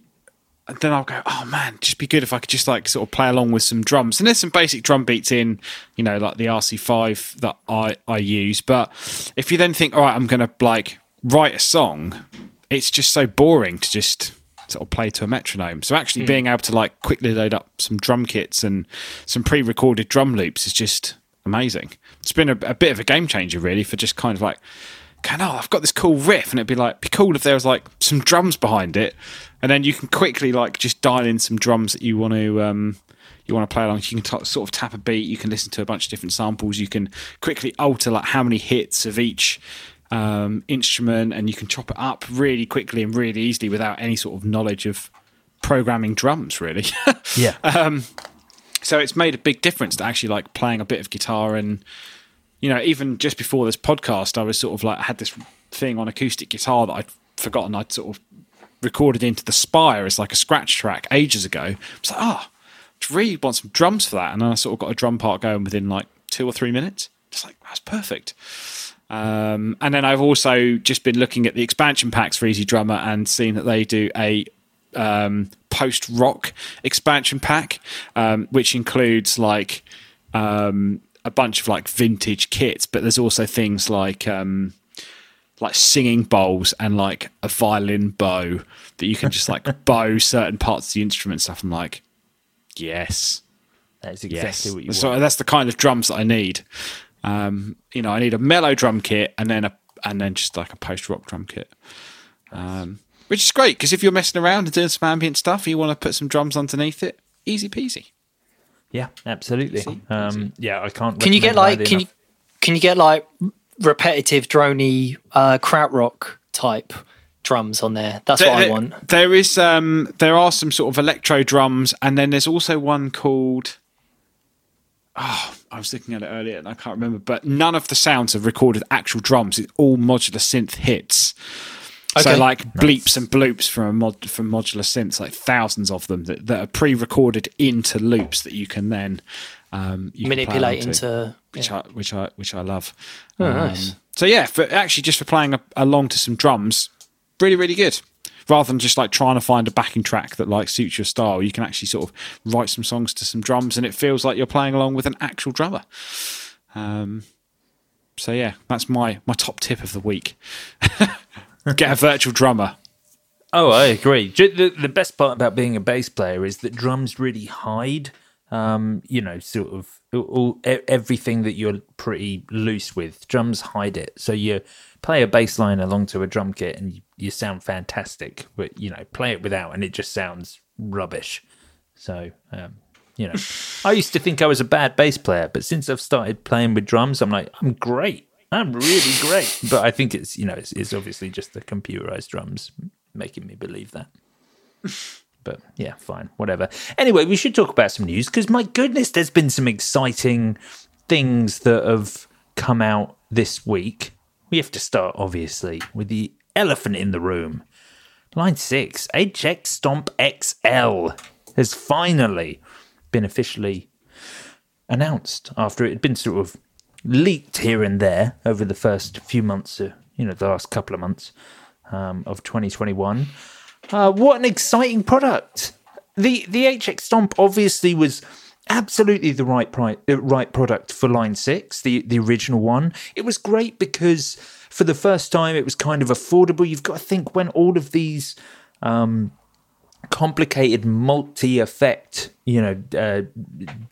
then I'll go, oh man, just be good if I could just like sort of play along with some drums. And there's some basic drum beats in, you know, like the RC5 that I I use. But if you then think, all right, I'm going to like write a song, it's just so boring to just sort of play to a metronome. So actually hmm. being able to like quickly load up some drum kits and some pre-recorded drum loops is just amazing. It's been a, a bit of a game changer really for just kind of like going, oh, I've got this cool riff, and it'd be like, be cool if there was like some drums behind it, and then you can quickly like just dial in some drums that you want to um, you want to play along. You can t- sort of tap a beat, you can listen to a bunch of different samples, you can quickly alter like how many hits of each um, instrument, and you can chop it up really quickly and really easily without any sort of knowledge of programming drums, really. Yeah. So it's made a big difference to actually like playing a bit of guitar and you know even just before this podcast i was sort of like i had this thing on acoustic guitar that i'd forgotten i'd sort of recorded into the spire as like a scratch track ages ago. I was like oh I really want some drums for that. And then i sort of got a drum part going within like two or three minutes. Just like that's perfect. Um, and then I've also just been looking at the expansion packs for EZdrummer and seen that they do a um, post rock expansion pack, um, which includes like um, a bunch of like vintage kits, but there's also things like um, like singing bowls and like a violin bow that you can just like bow certain parts of the instrument stuff. I'm like, yes, That's yes. exactly what you want so want. that's the kind of drums that I need. Um, you know, I need a mellow drum kit and then a and then just like a post rock drum kit. Um, which is great because if you're messing around and doing some ambient stuff, you want to put some drums underneath it. Easy peasy. Yeah, absolutely. Um, yeah, I can't. Can you get like highly can you can you get like repetitive drony uh, krautrock type drums on there? That's what I want. There is um there are some sort of electro drums, and then there's also one called. Oh, I was looking at it earlier and I can't remember, but none of the sounds have recorded actual drums. It's all modular synth hits. So like bleeps and bloops from a mod from modular synths, like thousands of them that, that are pre-recorded into loops that you can then um, you can play Manipulate along into which I which I which I love. Oh, Um, nice. So yeah, for actually just for playing a, along to some drums, really really good. Rather than just like trying to find a backing track that like suits your style, you can actually sort of write some songs to some drums, and it feels like you're playing along with an actual drummer. Um, so yeah, that's my my top tip of the week. Get a virtual drummer. Oh, I agree. The, the best part about being a bass player is that drums really hide, um, you know, sort of all, everything that you're pretty loose with. Drums hide it. So you play a bass line along to a drum kit and you, you sound fantastic, but, you know, play it without and it just sounds rubbish. So, um, you know, I used to think I was a bad bass player, but since I've started playing with drums, I'm like, I'm great. I'm really great. But I think it's, you know, it's, it's obviously just the computerized drums making me believe that. But yeah, fine, whatever. Anyway, we should talk about some news because my goodness, there's been some exciting things that have come out this week. We have to start, obviously, with the elephant in the room. Line 6, HX Stomp XL has finally been officially announced after it had been sort of leaked here and there over the first few months, uh, you know, the last couple of months um, of 2021. Uh, what an exciting product! The the HX Stomp obviously was absolutely the right pri- uh, right product for Line Six, the the original one. It was great because for the first time it was kind of affordable. You've got to think when all of these um, complicated multi-effect you know uh,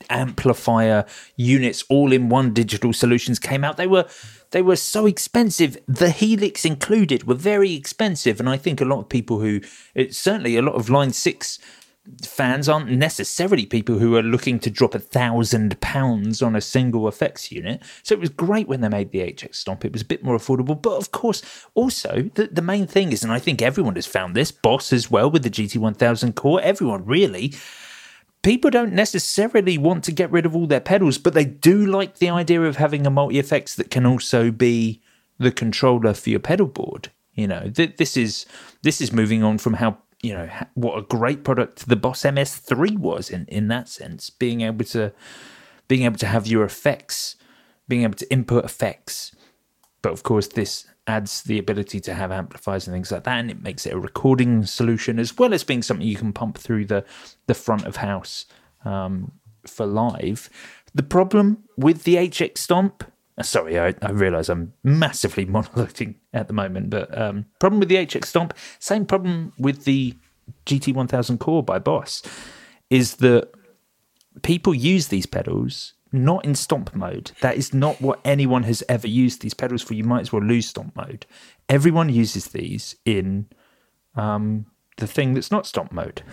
amplifier units all in one digital solutions came out. They were they were so expensive. The helix included were very expensive. And i think a lot of people who it, certainly a lot of line 6 fans aren't necessarily people who are looking to drop a thousand pounds on a single effects unit. So it was great when they made the HX Stomp. It was a bit more affordable. But of course, also, the, the main thing is, and I think everyone has found this, Boss as well with the GT1000 core, everyone really, people don't necessarily want to get rid of all their pedals, but they do like the idea of having a multi effects that can also be the controller for your pedal board. You know, th- this is this is moving on from how you know what a great product the Boss MS3 was in in that sense, being able to being able to have your effects, being able to input effects but of course, this adds the ability to have amplifiers and things like that, and it makes it a recording solution as well as being something you can pump through the the front of house um, for live. The problem with the HX Stomp. Sorry, I, I realise I'm massively monologuing at the moment, but um, problem with the HX Stomp, same problem with the GT1000 Core by Boss, is that people use these pedals not in stomp mode. That is not what anyone has ever used these pedals for. You might as well lose stomp mode. Everyone uses these in um, the thing that's not stomp mode.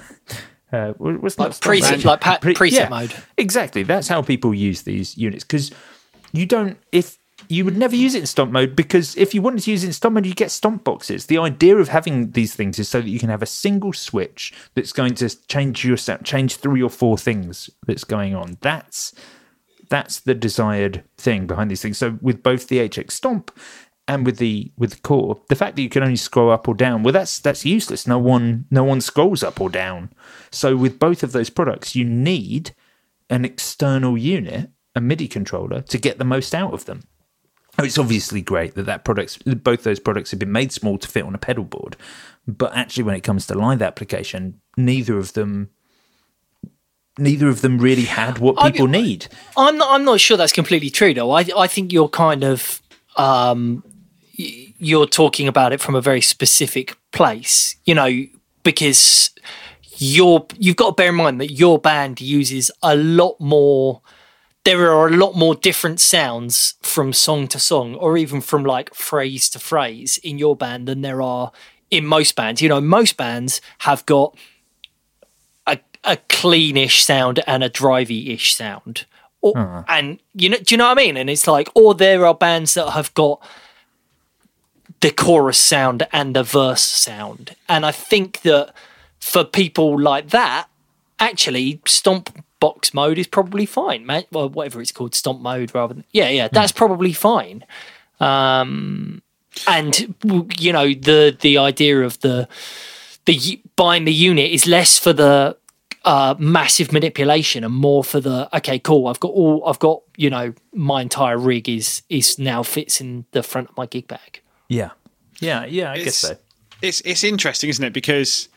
Uh, what's Like not stomp preset- mode? like pa- preset mode. Exactly. That's how people use these units because you don't. If you would never use it in stomp mode because if you wanted to use it in stomp mode, you get stomp boxes. The idea of having these things is so that you can have a single switch that's going to change your change three or four things that's going on. That's that's the desired thing behind these things. So with both the HX Stomp and with the with the core, the fact that you can only scroll up or down, well, that's that's useless. No one no one scrolls up or down. So with both of those products, you need an external unit, a MIDI controller, to get the most out of them. It's obviously great that that products, both those products have been made small to fit on a pedal board, but actually, when it comes to live application, neither of them, neither of them really had what I- people need. I'm not, I'm not sure that's completely true though. I I think you're kind of um, you're talking about it from a very specific place, you know, because you're you've got to bear in mind that your band uses a lot more. There are a lot more different sounds from song to song, or even from like phrase to phrase in your band than there are in most bands. You know, most bands have got a, a cleanish sound and a drivey-ish sound. Or, And you know, do you know what I mean? And it's like, or there are bands that have got the chorus sound and the verse sound. And I think that for people like that, actually, stomp box mode is probably fine, man. Well, whatever it's called, stomp mode rather than yeah, yeah, that's probably fine. Um, and you know, the the idea of the the buying the unit is less for the uh, massive manipulation and more for the okay, cool. I've got all I've got. You know, my entire rig is is now fits in the front of my gig bag. Yeah, yeah, yeah. I guess so. It's it's interesting, isn't it? Because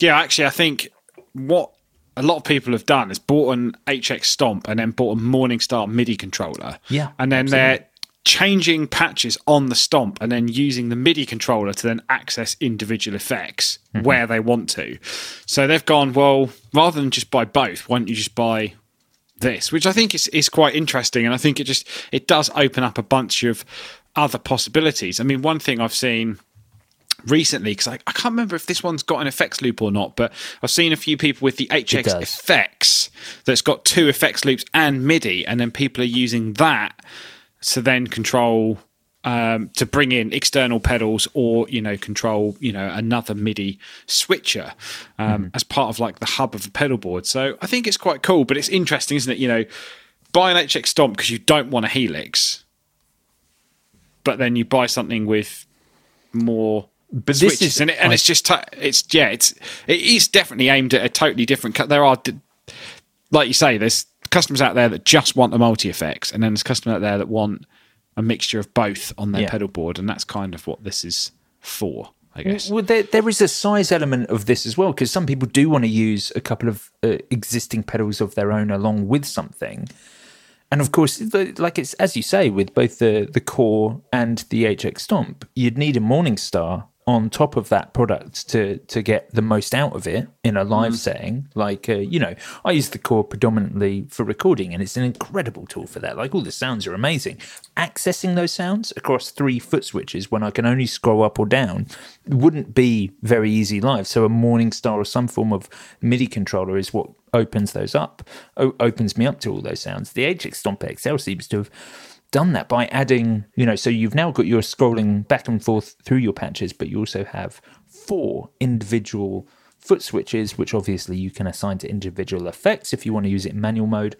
yeah, actually, I think what a lot of people have done is bought an HX Stomp and then bought a Morningstar MIDI controller. Yeah, and then they're changing patches on the Stomp and then using the MIDI controller to then access individual effects Mm-hmm. where they want to. So they've gone well rather than just buy both. Why don't you just buy this, which I think is, is quite interesting, and I think it just it does open up a bunch of other possibilities. I mean, one thing I've seen recently because I, I can't remember if this one's got an effects loop or not, but I've seen a few people with the HX effects that's got two effects loops and MIDI, and then people are using that to then control. Um, to bring in external pedals or you know control you know another MIDI switcher um, as part of like the hub of the pedal board. So I think it's quite cool, but it's interesting, isn't it? You know, buy an HX Stomp because you don't want a Helix, but then you buy something with more But this switches is- in it, and I- it's just it's yeah, it's it is definitely aimed at a totally different. There are, like you say, there's customers out there that just want the multi effects, and then there's customers out there that want a mixture of both on their Yeah. pedal board, and that's kind of what this is for, I guess. Well, there, there is a size element of this as well because some people do want to use a couple of uh, existing pedals of their own along with something. And of course, like it's as you say, with both the the core and the HX Stomp, you'd need a Morningstar on top of that product to to get the most out of it in a live setting. Like uh, you know, I use the core predominantly for recording, and it's an incredible tool for that. Like all the sounds are amazing. Accessing those sounds across three foot switches when I can only scroll up or down wouldn't be very easy live. So a Morningstar or some form of MIDI controller is what opens those up, o- opens me up to all those sounds. The HX Stomp XL seems to have done that by adding, you know, so you've now got your scrolling back and forth through your patches, but you also have four individual foot switches, which obviously you can assign to individual effects if you want to use it in manual mode.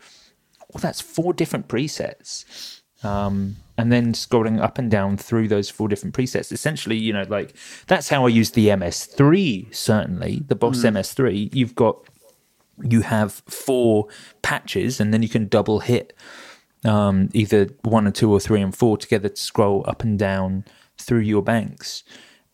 Well, that's four different presets. Um, and then scrolling up and down through those four different presets. Essentially, you know, like that's how I use the MS3, certainly, the Boss MS3. You've got you have four patches and then you can double hit um, either one or two or three and four together to scroll up and down through your banks.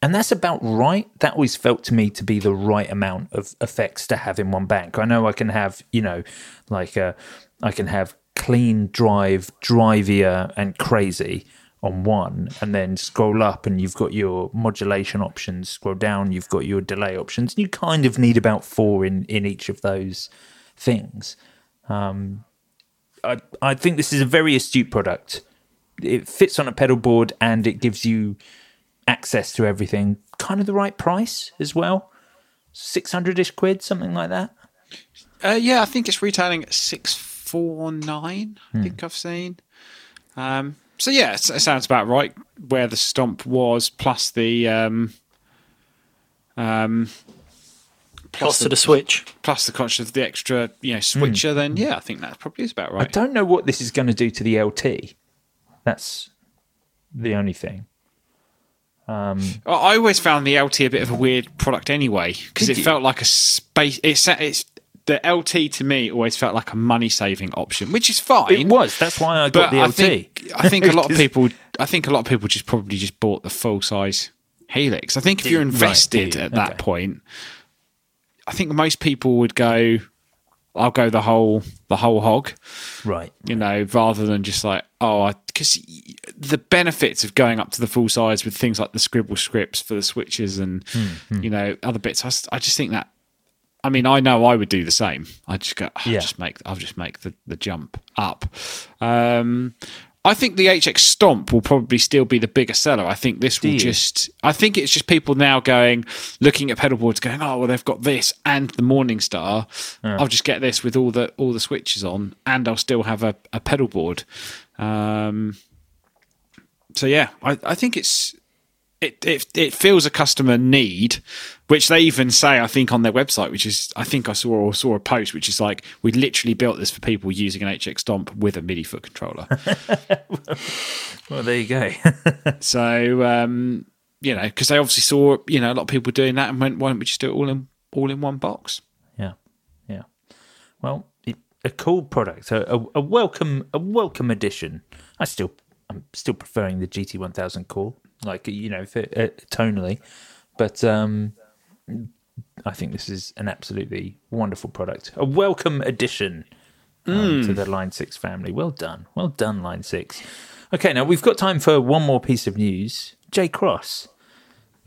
And that's about right. That always felt to me to be the right amount of effects to have in one bank. I know I can have, you know, like uh, I can have clean, drive, drivier, and crazy on one, and then scroll up and you've got your modulation options. Scroll down, you've got your delay options. And you kind of need about four in in each of those things. Um, I I think this is a very astute product. It fits on a pedal board and it gives you access to everything. Kind of the right price as well. Six hundred ish quid, something like that. Uh, yeah, I think it's retailing at six four nine. I think I've seen. Um, so yeah, it, it sounds about right where the stomp was, plus the um, um, Cost of the Switch. plus the cost of the extra, you know, switcher. Hmm. Then yeah, I think that probably is about right. I don't know what this is going to do to the LT. That's the only thing. Um, I I always found the LT a bit of a weird product anyway because it you? felt like a space. It's it's the LT to me always felt like a money saving option, which is fine. It was. That's why I got but the I LT. think I think a lot of people I think a lot of people just probably just bought the full size Helix. I think if you're invested do you? at that Okay. point, I think most people would go. I'll go the whole the whole hog, Right. you know, rather than just like oh, because the benefits of going up to the full size with things like the scribble strips for the switches and Hmm, you know other bits. I just think that. I mean, I know I would do the same. I just go, I'll Yeah. just make, I'll just make the, the jump up. Um, I think the HX Stomp will probably still be the bigger seller. I think this will just, I think it's just people now going, looking at pedal boards, going, oh well, they've got this and the Morning Morningstar. I'll just get this with all the all the switches on, and I'll still have a, a pedal board. Um, so yeah, I, I think it's it, it it feels a customer need, which they even say I think on their website, which is I think I saw or saw a post which is like we literally built this for people using an HX Stomp with a MIDI foot controller. Well, there you go. so um, you know, because they obviously saw you know a lot of people doing that and went, why don't we just do it all in all in one box? yeah. Yeah. Well, it, a cool product. A, a, a welcome a welcome addition. I still I'm still preferring the GT 1000 core, like you know, for, uh, tonally, but um, I think this is an absolutely wonderful product. A welcome addition um, to the Line Six family. Well done, well done, Line Six. Okay, now we've got time for one more piece of news. J Cross.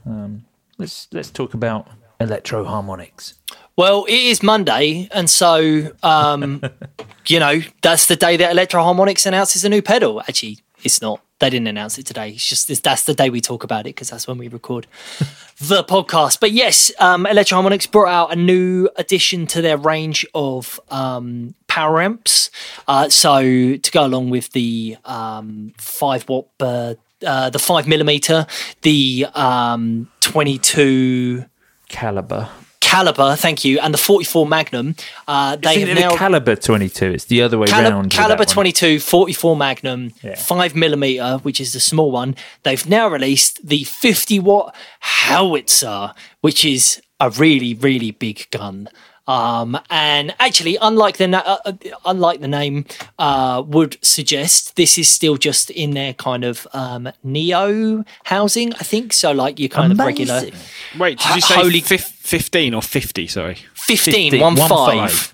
Um, let's let's talk about Electro-Harmonix. Well, it is Monday, and so um, you know that's the day that Electro-Harmonix announces a new pedal. Actually, it's not. They didn't announce it today. It's just this, that's the day we talk about it because that's when we record the podcast. But yes, um, Electro-Harmonix brought out a new addition to their range of um, power amps. Uh, so to go along with the um, five watt, uh, uh, the five millimeter, the um, twenty two Caliber. Caliber, thank you, and the 44 Magnum. Uh, they have now caliber 22? It's the other way Cali- round. caliber 22, 44 Magnum, Yeah. 5 millimeter, which is the small one. They've now released the 50 watt howitzer, which is a really, really big gun. Um, and actually, unlike the na- uh, uh, unlike the name uh, would suggest, this is still just in their kind of um, neo housing. I think so. Like your kind of regular Amazing. Wait, did you say Holy- fif- fifteen or fifty? Sorry. 15, 15, one one five. five.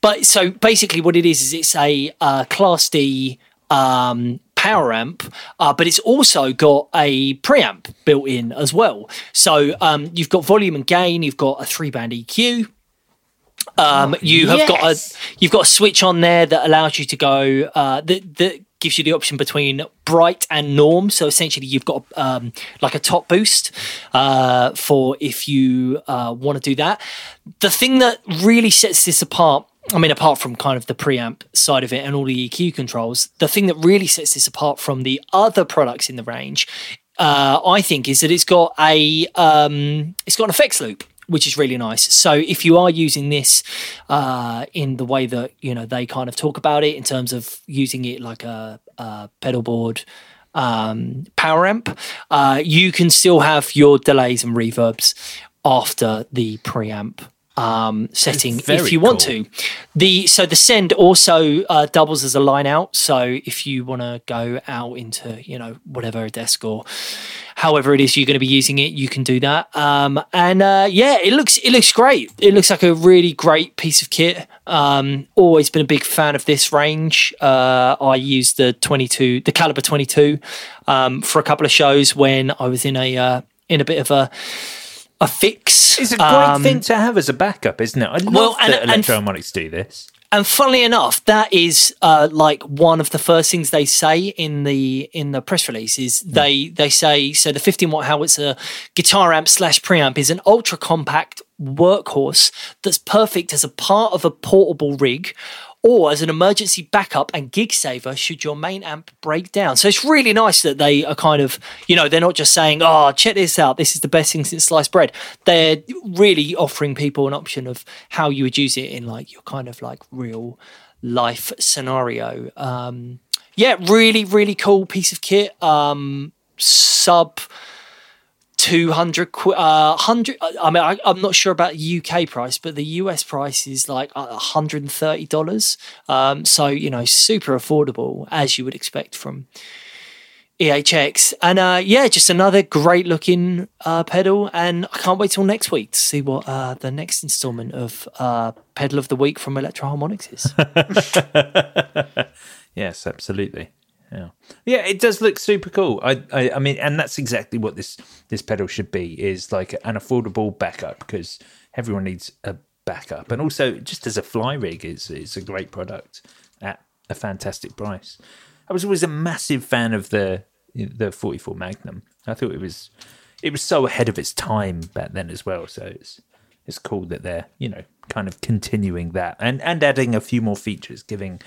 But so basically, what it is is it's a uh, Class D um, power amp, uh, but it's also got a preamp built in as well. So um, you've got volume and gain, you've got a three band EQ. Um, you have got a you've got a switch on there that allows you to go uh, that that gives you the option between bright and norm. So essentially, you've got um, like a top boost uh, for if you uh, want to do that. The thing that really sets this apart. I mean, apart from kind of the preamp side of it and all the EQ controls, the thing that really sets this apart from the other products in the range, uh, I think, is that it's got a um, it's got an effects loop which is really nice. So if you are using this uh, in the way that you know they kind of talk about it in terms of using it like a, a pedal board um, power amp, uh, you can still have your delays and reverbs after the preamp um, setting if you want cool. to. The so the send also uh, doubles as a line out. So if you want to go out into you know whatever a desk or however it is you're going to be using it, you can do that. Um, and uh, yeah, it looks it looks great. It looks like a really great piece of kit. Um, always been a big fan of this range. Uh, I used the 22, the caliber 22, um, for a couple of shows when I was in a uh, in a bit of a a fix. It's a great Um, thing to have as a backup, isn't it? I love well, and- that Electro-Harmonix do this. And funnily enough, that is uh, like one of the first things they say in the in the press release is they they say so the 15 watt howitzer guitar amp slash preamp is an ultra compact workhorse that's perfect as a part of a portable rig or as an emergency backup and gig saver should your main amp break down. So it's really nice that they are kind of, you know, they're not just saying, oh, check this out, this is the best thing since sliced bread. They're really offering people an option of how you would use it in like your kind of like real life scenario. Um, yeah, really, really cool piece of kit. Um, sub 200 qu- uh 100 i mean I, i'm not sure about uk price but the us price is like uh, 130 dollars. Um so you know super affordable as you would expect from ehx and uh yeah just another great looking uh pedal. And i can't wait till next week to see what uh the next installment of uh pedal of the week from Electro-Harmonix is. Yes, absolutely. Yeah, yeah, it does look super cool. I, I, I mean, and that's exactly what this this pedal should be is like an affordable backup because everyone needs a backup, and also just as a fly rig, it's it's a great product at a fantastic price. I was always a massive fan of the the 44 Magnum. I thought it was it was so ahead of its time back then as well. So it's it's cool that they're you know kind of continuing that and and adding a few more features, giving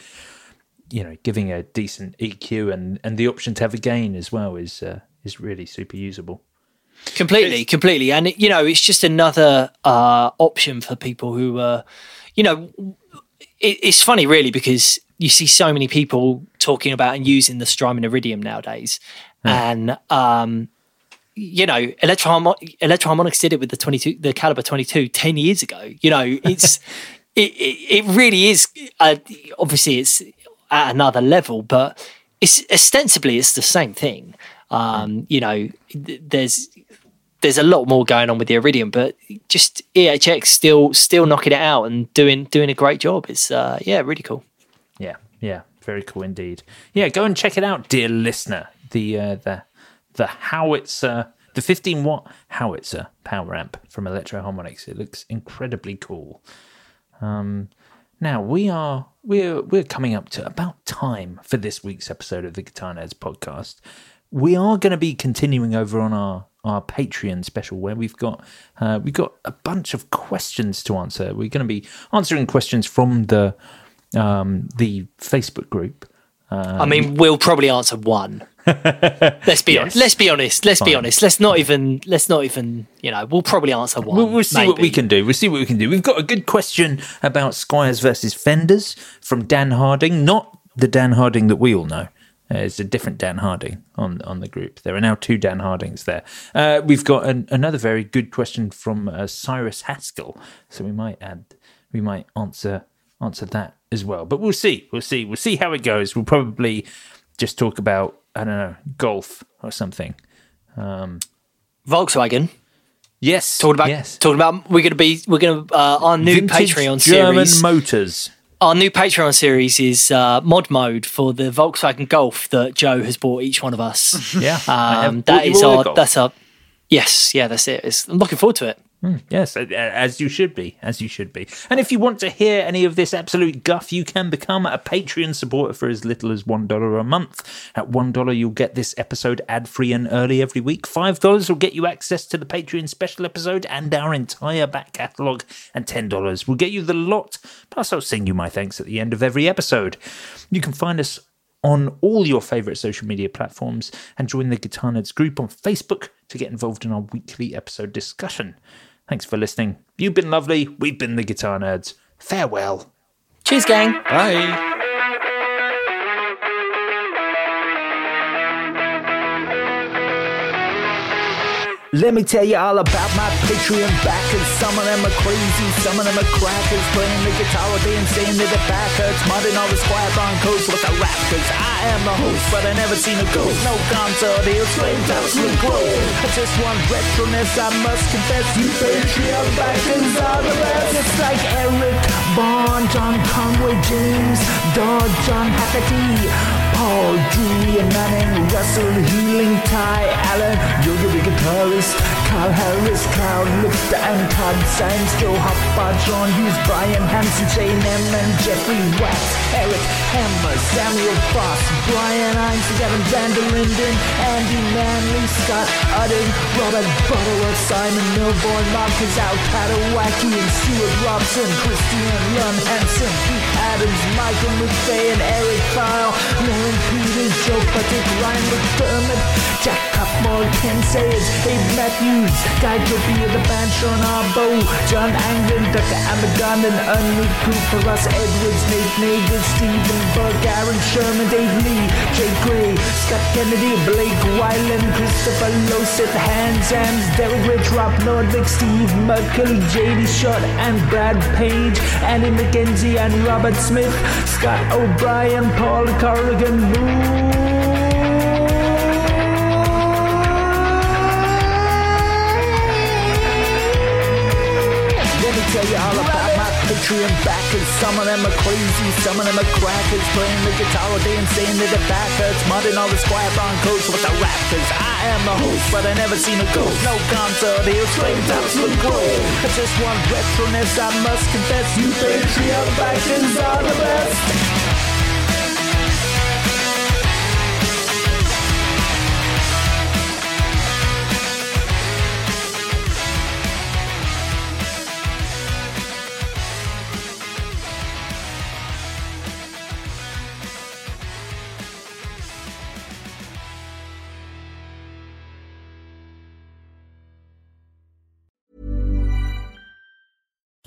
you know giving a decent EQ and and the option to have a gain as well is uh, is really super usable. completely completely. And you know it's just another uh option for people who are, you know it, it's funny really because you see so many people talking about and using the Strymon Iridium nowadays. And um you know Electroharmo- Electro-Harmonix did it with the 22 the caliber 22 10 years ago. You know it's it, it, it really is uh, obviously it's at another level but it's ostensibly it's the same thing um you know th- there's there's a lot more going on with the Iridium, but just EHX still still knocking it out and doing doing a great job. It's uh, yeah, really cool. Yeah, yeah, very cool indeed. Yeah, go and check it out, dear listener. The uh, the the howitzer, the 15 watt howitzer power amp from Electro-Harmonix. It looks incredibly cool. Um, now we are we're we're coming up to about time for this week's episode of the Guitar Nerds podcast. We are going to be continuing over on our our Patreon special where we've got uh, we've got a bunch of questions to answer. We're going to be answering questions from the um, the Facebook group. I mean, we'll probably answer one. let's be Yes. honest. Let's be honest. Let's be honest. Let's not even. Let's not even. You know, we'll probably answer one. We'll, we'll see what we can do. We'll see what we can do. We've got a good question about Squiers versus Fenders from Dan Harding, not the Dan Harding that we all know. Uh, it's a different Dan Harding on on the group. There are now two Dan Hardings there. Uh, we've got an, another very good question from uh, Cyrus Haskell, so we might add, we might answer answer that as well. But we'll see. We'll see. We'll see how it goes. We'll probably just talk about I don't know golf or something. Volkswagen. Yes, Talking about. yes. Talking about. We're gonna be. We're gonna. Uh, our new Vintage Patreon German series. German motors. our new Patreon series is uh, mod mode for the Volkswagen Golf that Joe has bought each one of us. Yeah, Um, that is our. That's our. Yes, yeah, that's it. It's, I'm looking forward to it. Hmm, yes, a- a- as you should be, as you should be. And if you want to hear any of this absolute guff, you can become a Patreon supporter for as little as $1 a month. At $1, you'll get this episode ad free and early every week. $5 will get you access to the Patreon special episode and our entire back catalogue. And $10 will get you the lot. Plus, I'll sing you my thanks at the end of every episode. You can find us on all your favourite social media platforms and join the Guitar Nerds group on Facebook to get involved in our weekly episode discussion. Thanks for listening. You've been lovely. We've been the Guitar Nerds. Farewell. Cheers, gang. Bye. Let me tell you all about my Patreon backers. Some of them are crazy, some of them are crackers. Playing the guitar day and saying that the back hurts. Modding all the Squier on codes with the rap. Cause I am the host, but I never seen a ghost. No concert, he'll slave absolute growth. I just want retroness, I must confess. You Patreon backers are the best. It's like Eric Bond, John Conway, James, Dodd, John Hackety, Paul D. Manning, Russell Healing, Ty Allen, Yoga the guitarist, Carl Harris, Cloud Lipster, and Todd Sainz, Joe Hopper, John Hughes, Brian Hansen, Jane M, and Jeffrey Wax, Eric Hammer, Samuel Foss, Brian Hines, Gavin Vander Linden, Andy Manley, Scott Udding, Robert Butterworth, Simon Milborn, Marcus Alcatawaki, and Stuart Robson, Christian Lund Hansen, Pete Adams, Michael McVeigh, and Eric File, Lauren Peters, Joe Patrick, Ryan McDermott, Jack Cupmore, Ken Sayers, Abe Matthews, Guy Topia, the band, Sean Arbo, John Anglin, Dr. Amagon, and Ernie Cooper, Russ Edwards, Nate Nagel, Stephen Burke, Aaron Sherman, Dave Lee, Jay Gray, Scott Kennedy, Blake Wyland, Christopher Loseth, Hans Ams, Derek Rich, Rob Nordvik, Steve Merkel, JD Short, and Brad Page, Annie McKenzie, and Robert Smith, Scott O'Brien, Paul Corrigan, Let my Patreon backers. Some of them are crazy, some of them are crackers. Playing the guitar all day and saying that the back hurts. Modding all the Squier on codes with the raptors. I am the host, but I never seen a ghost. No concert, he'll straight absolute growth. I just want retroness, I must confess. You Patreon backers are the best.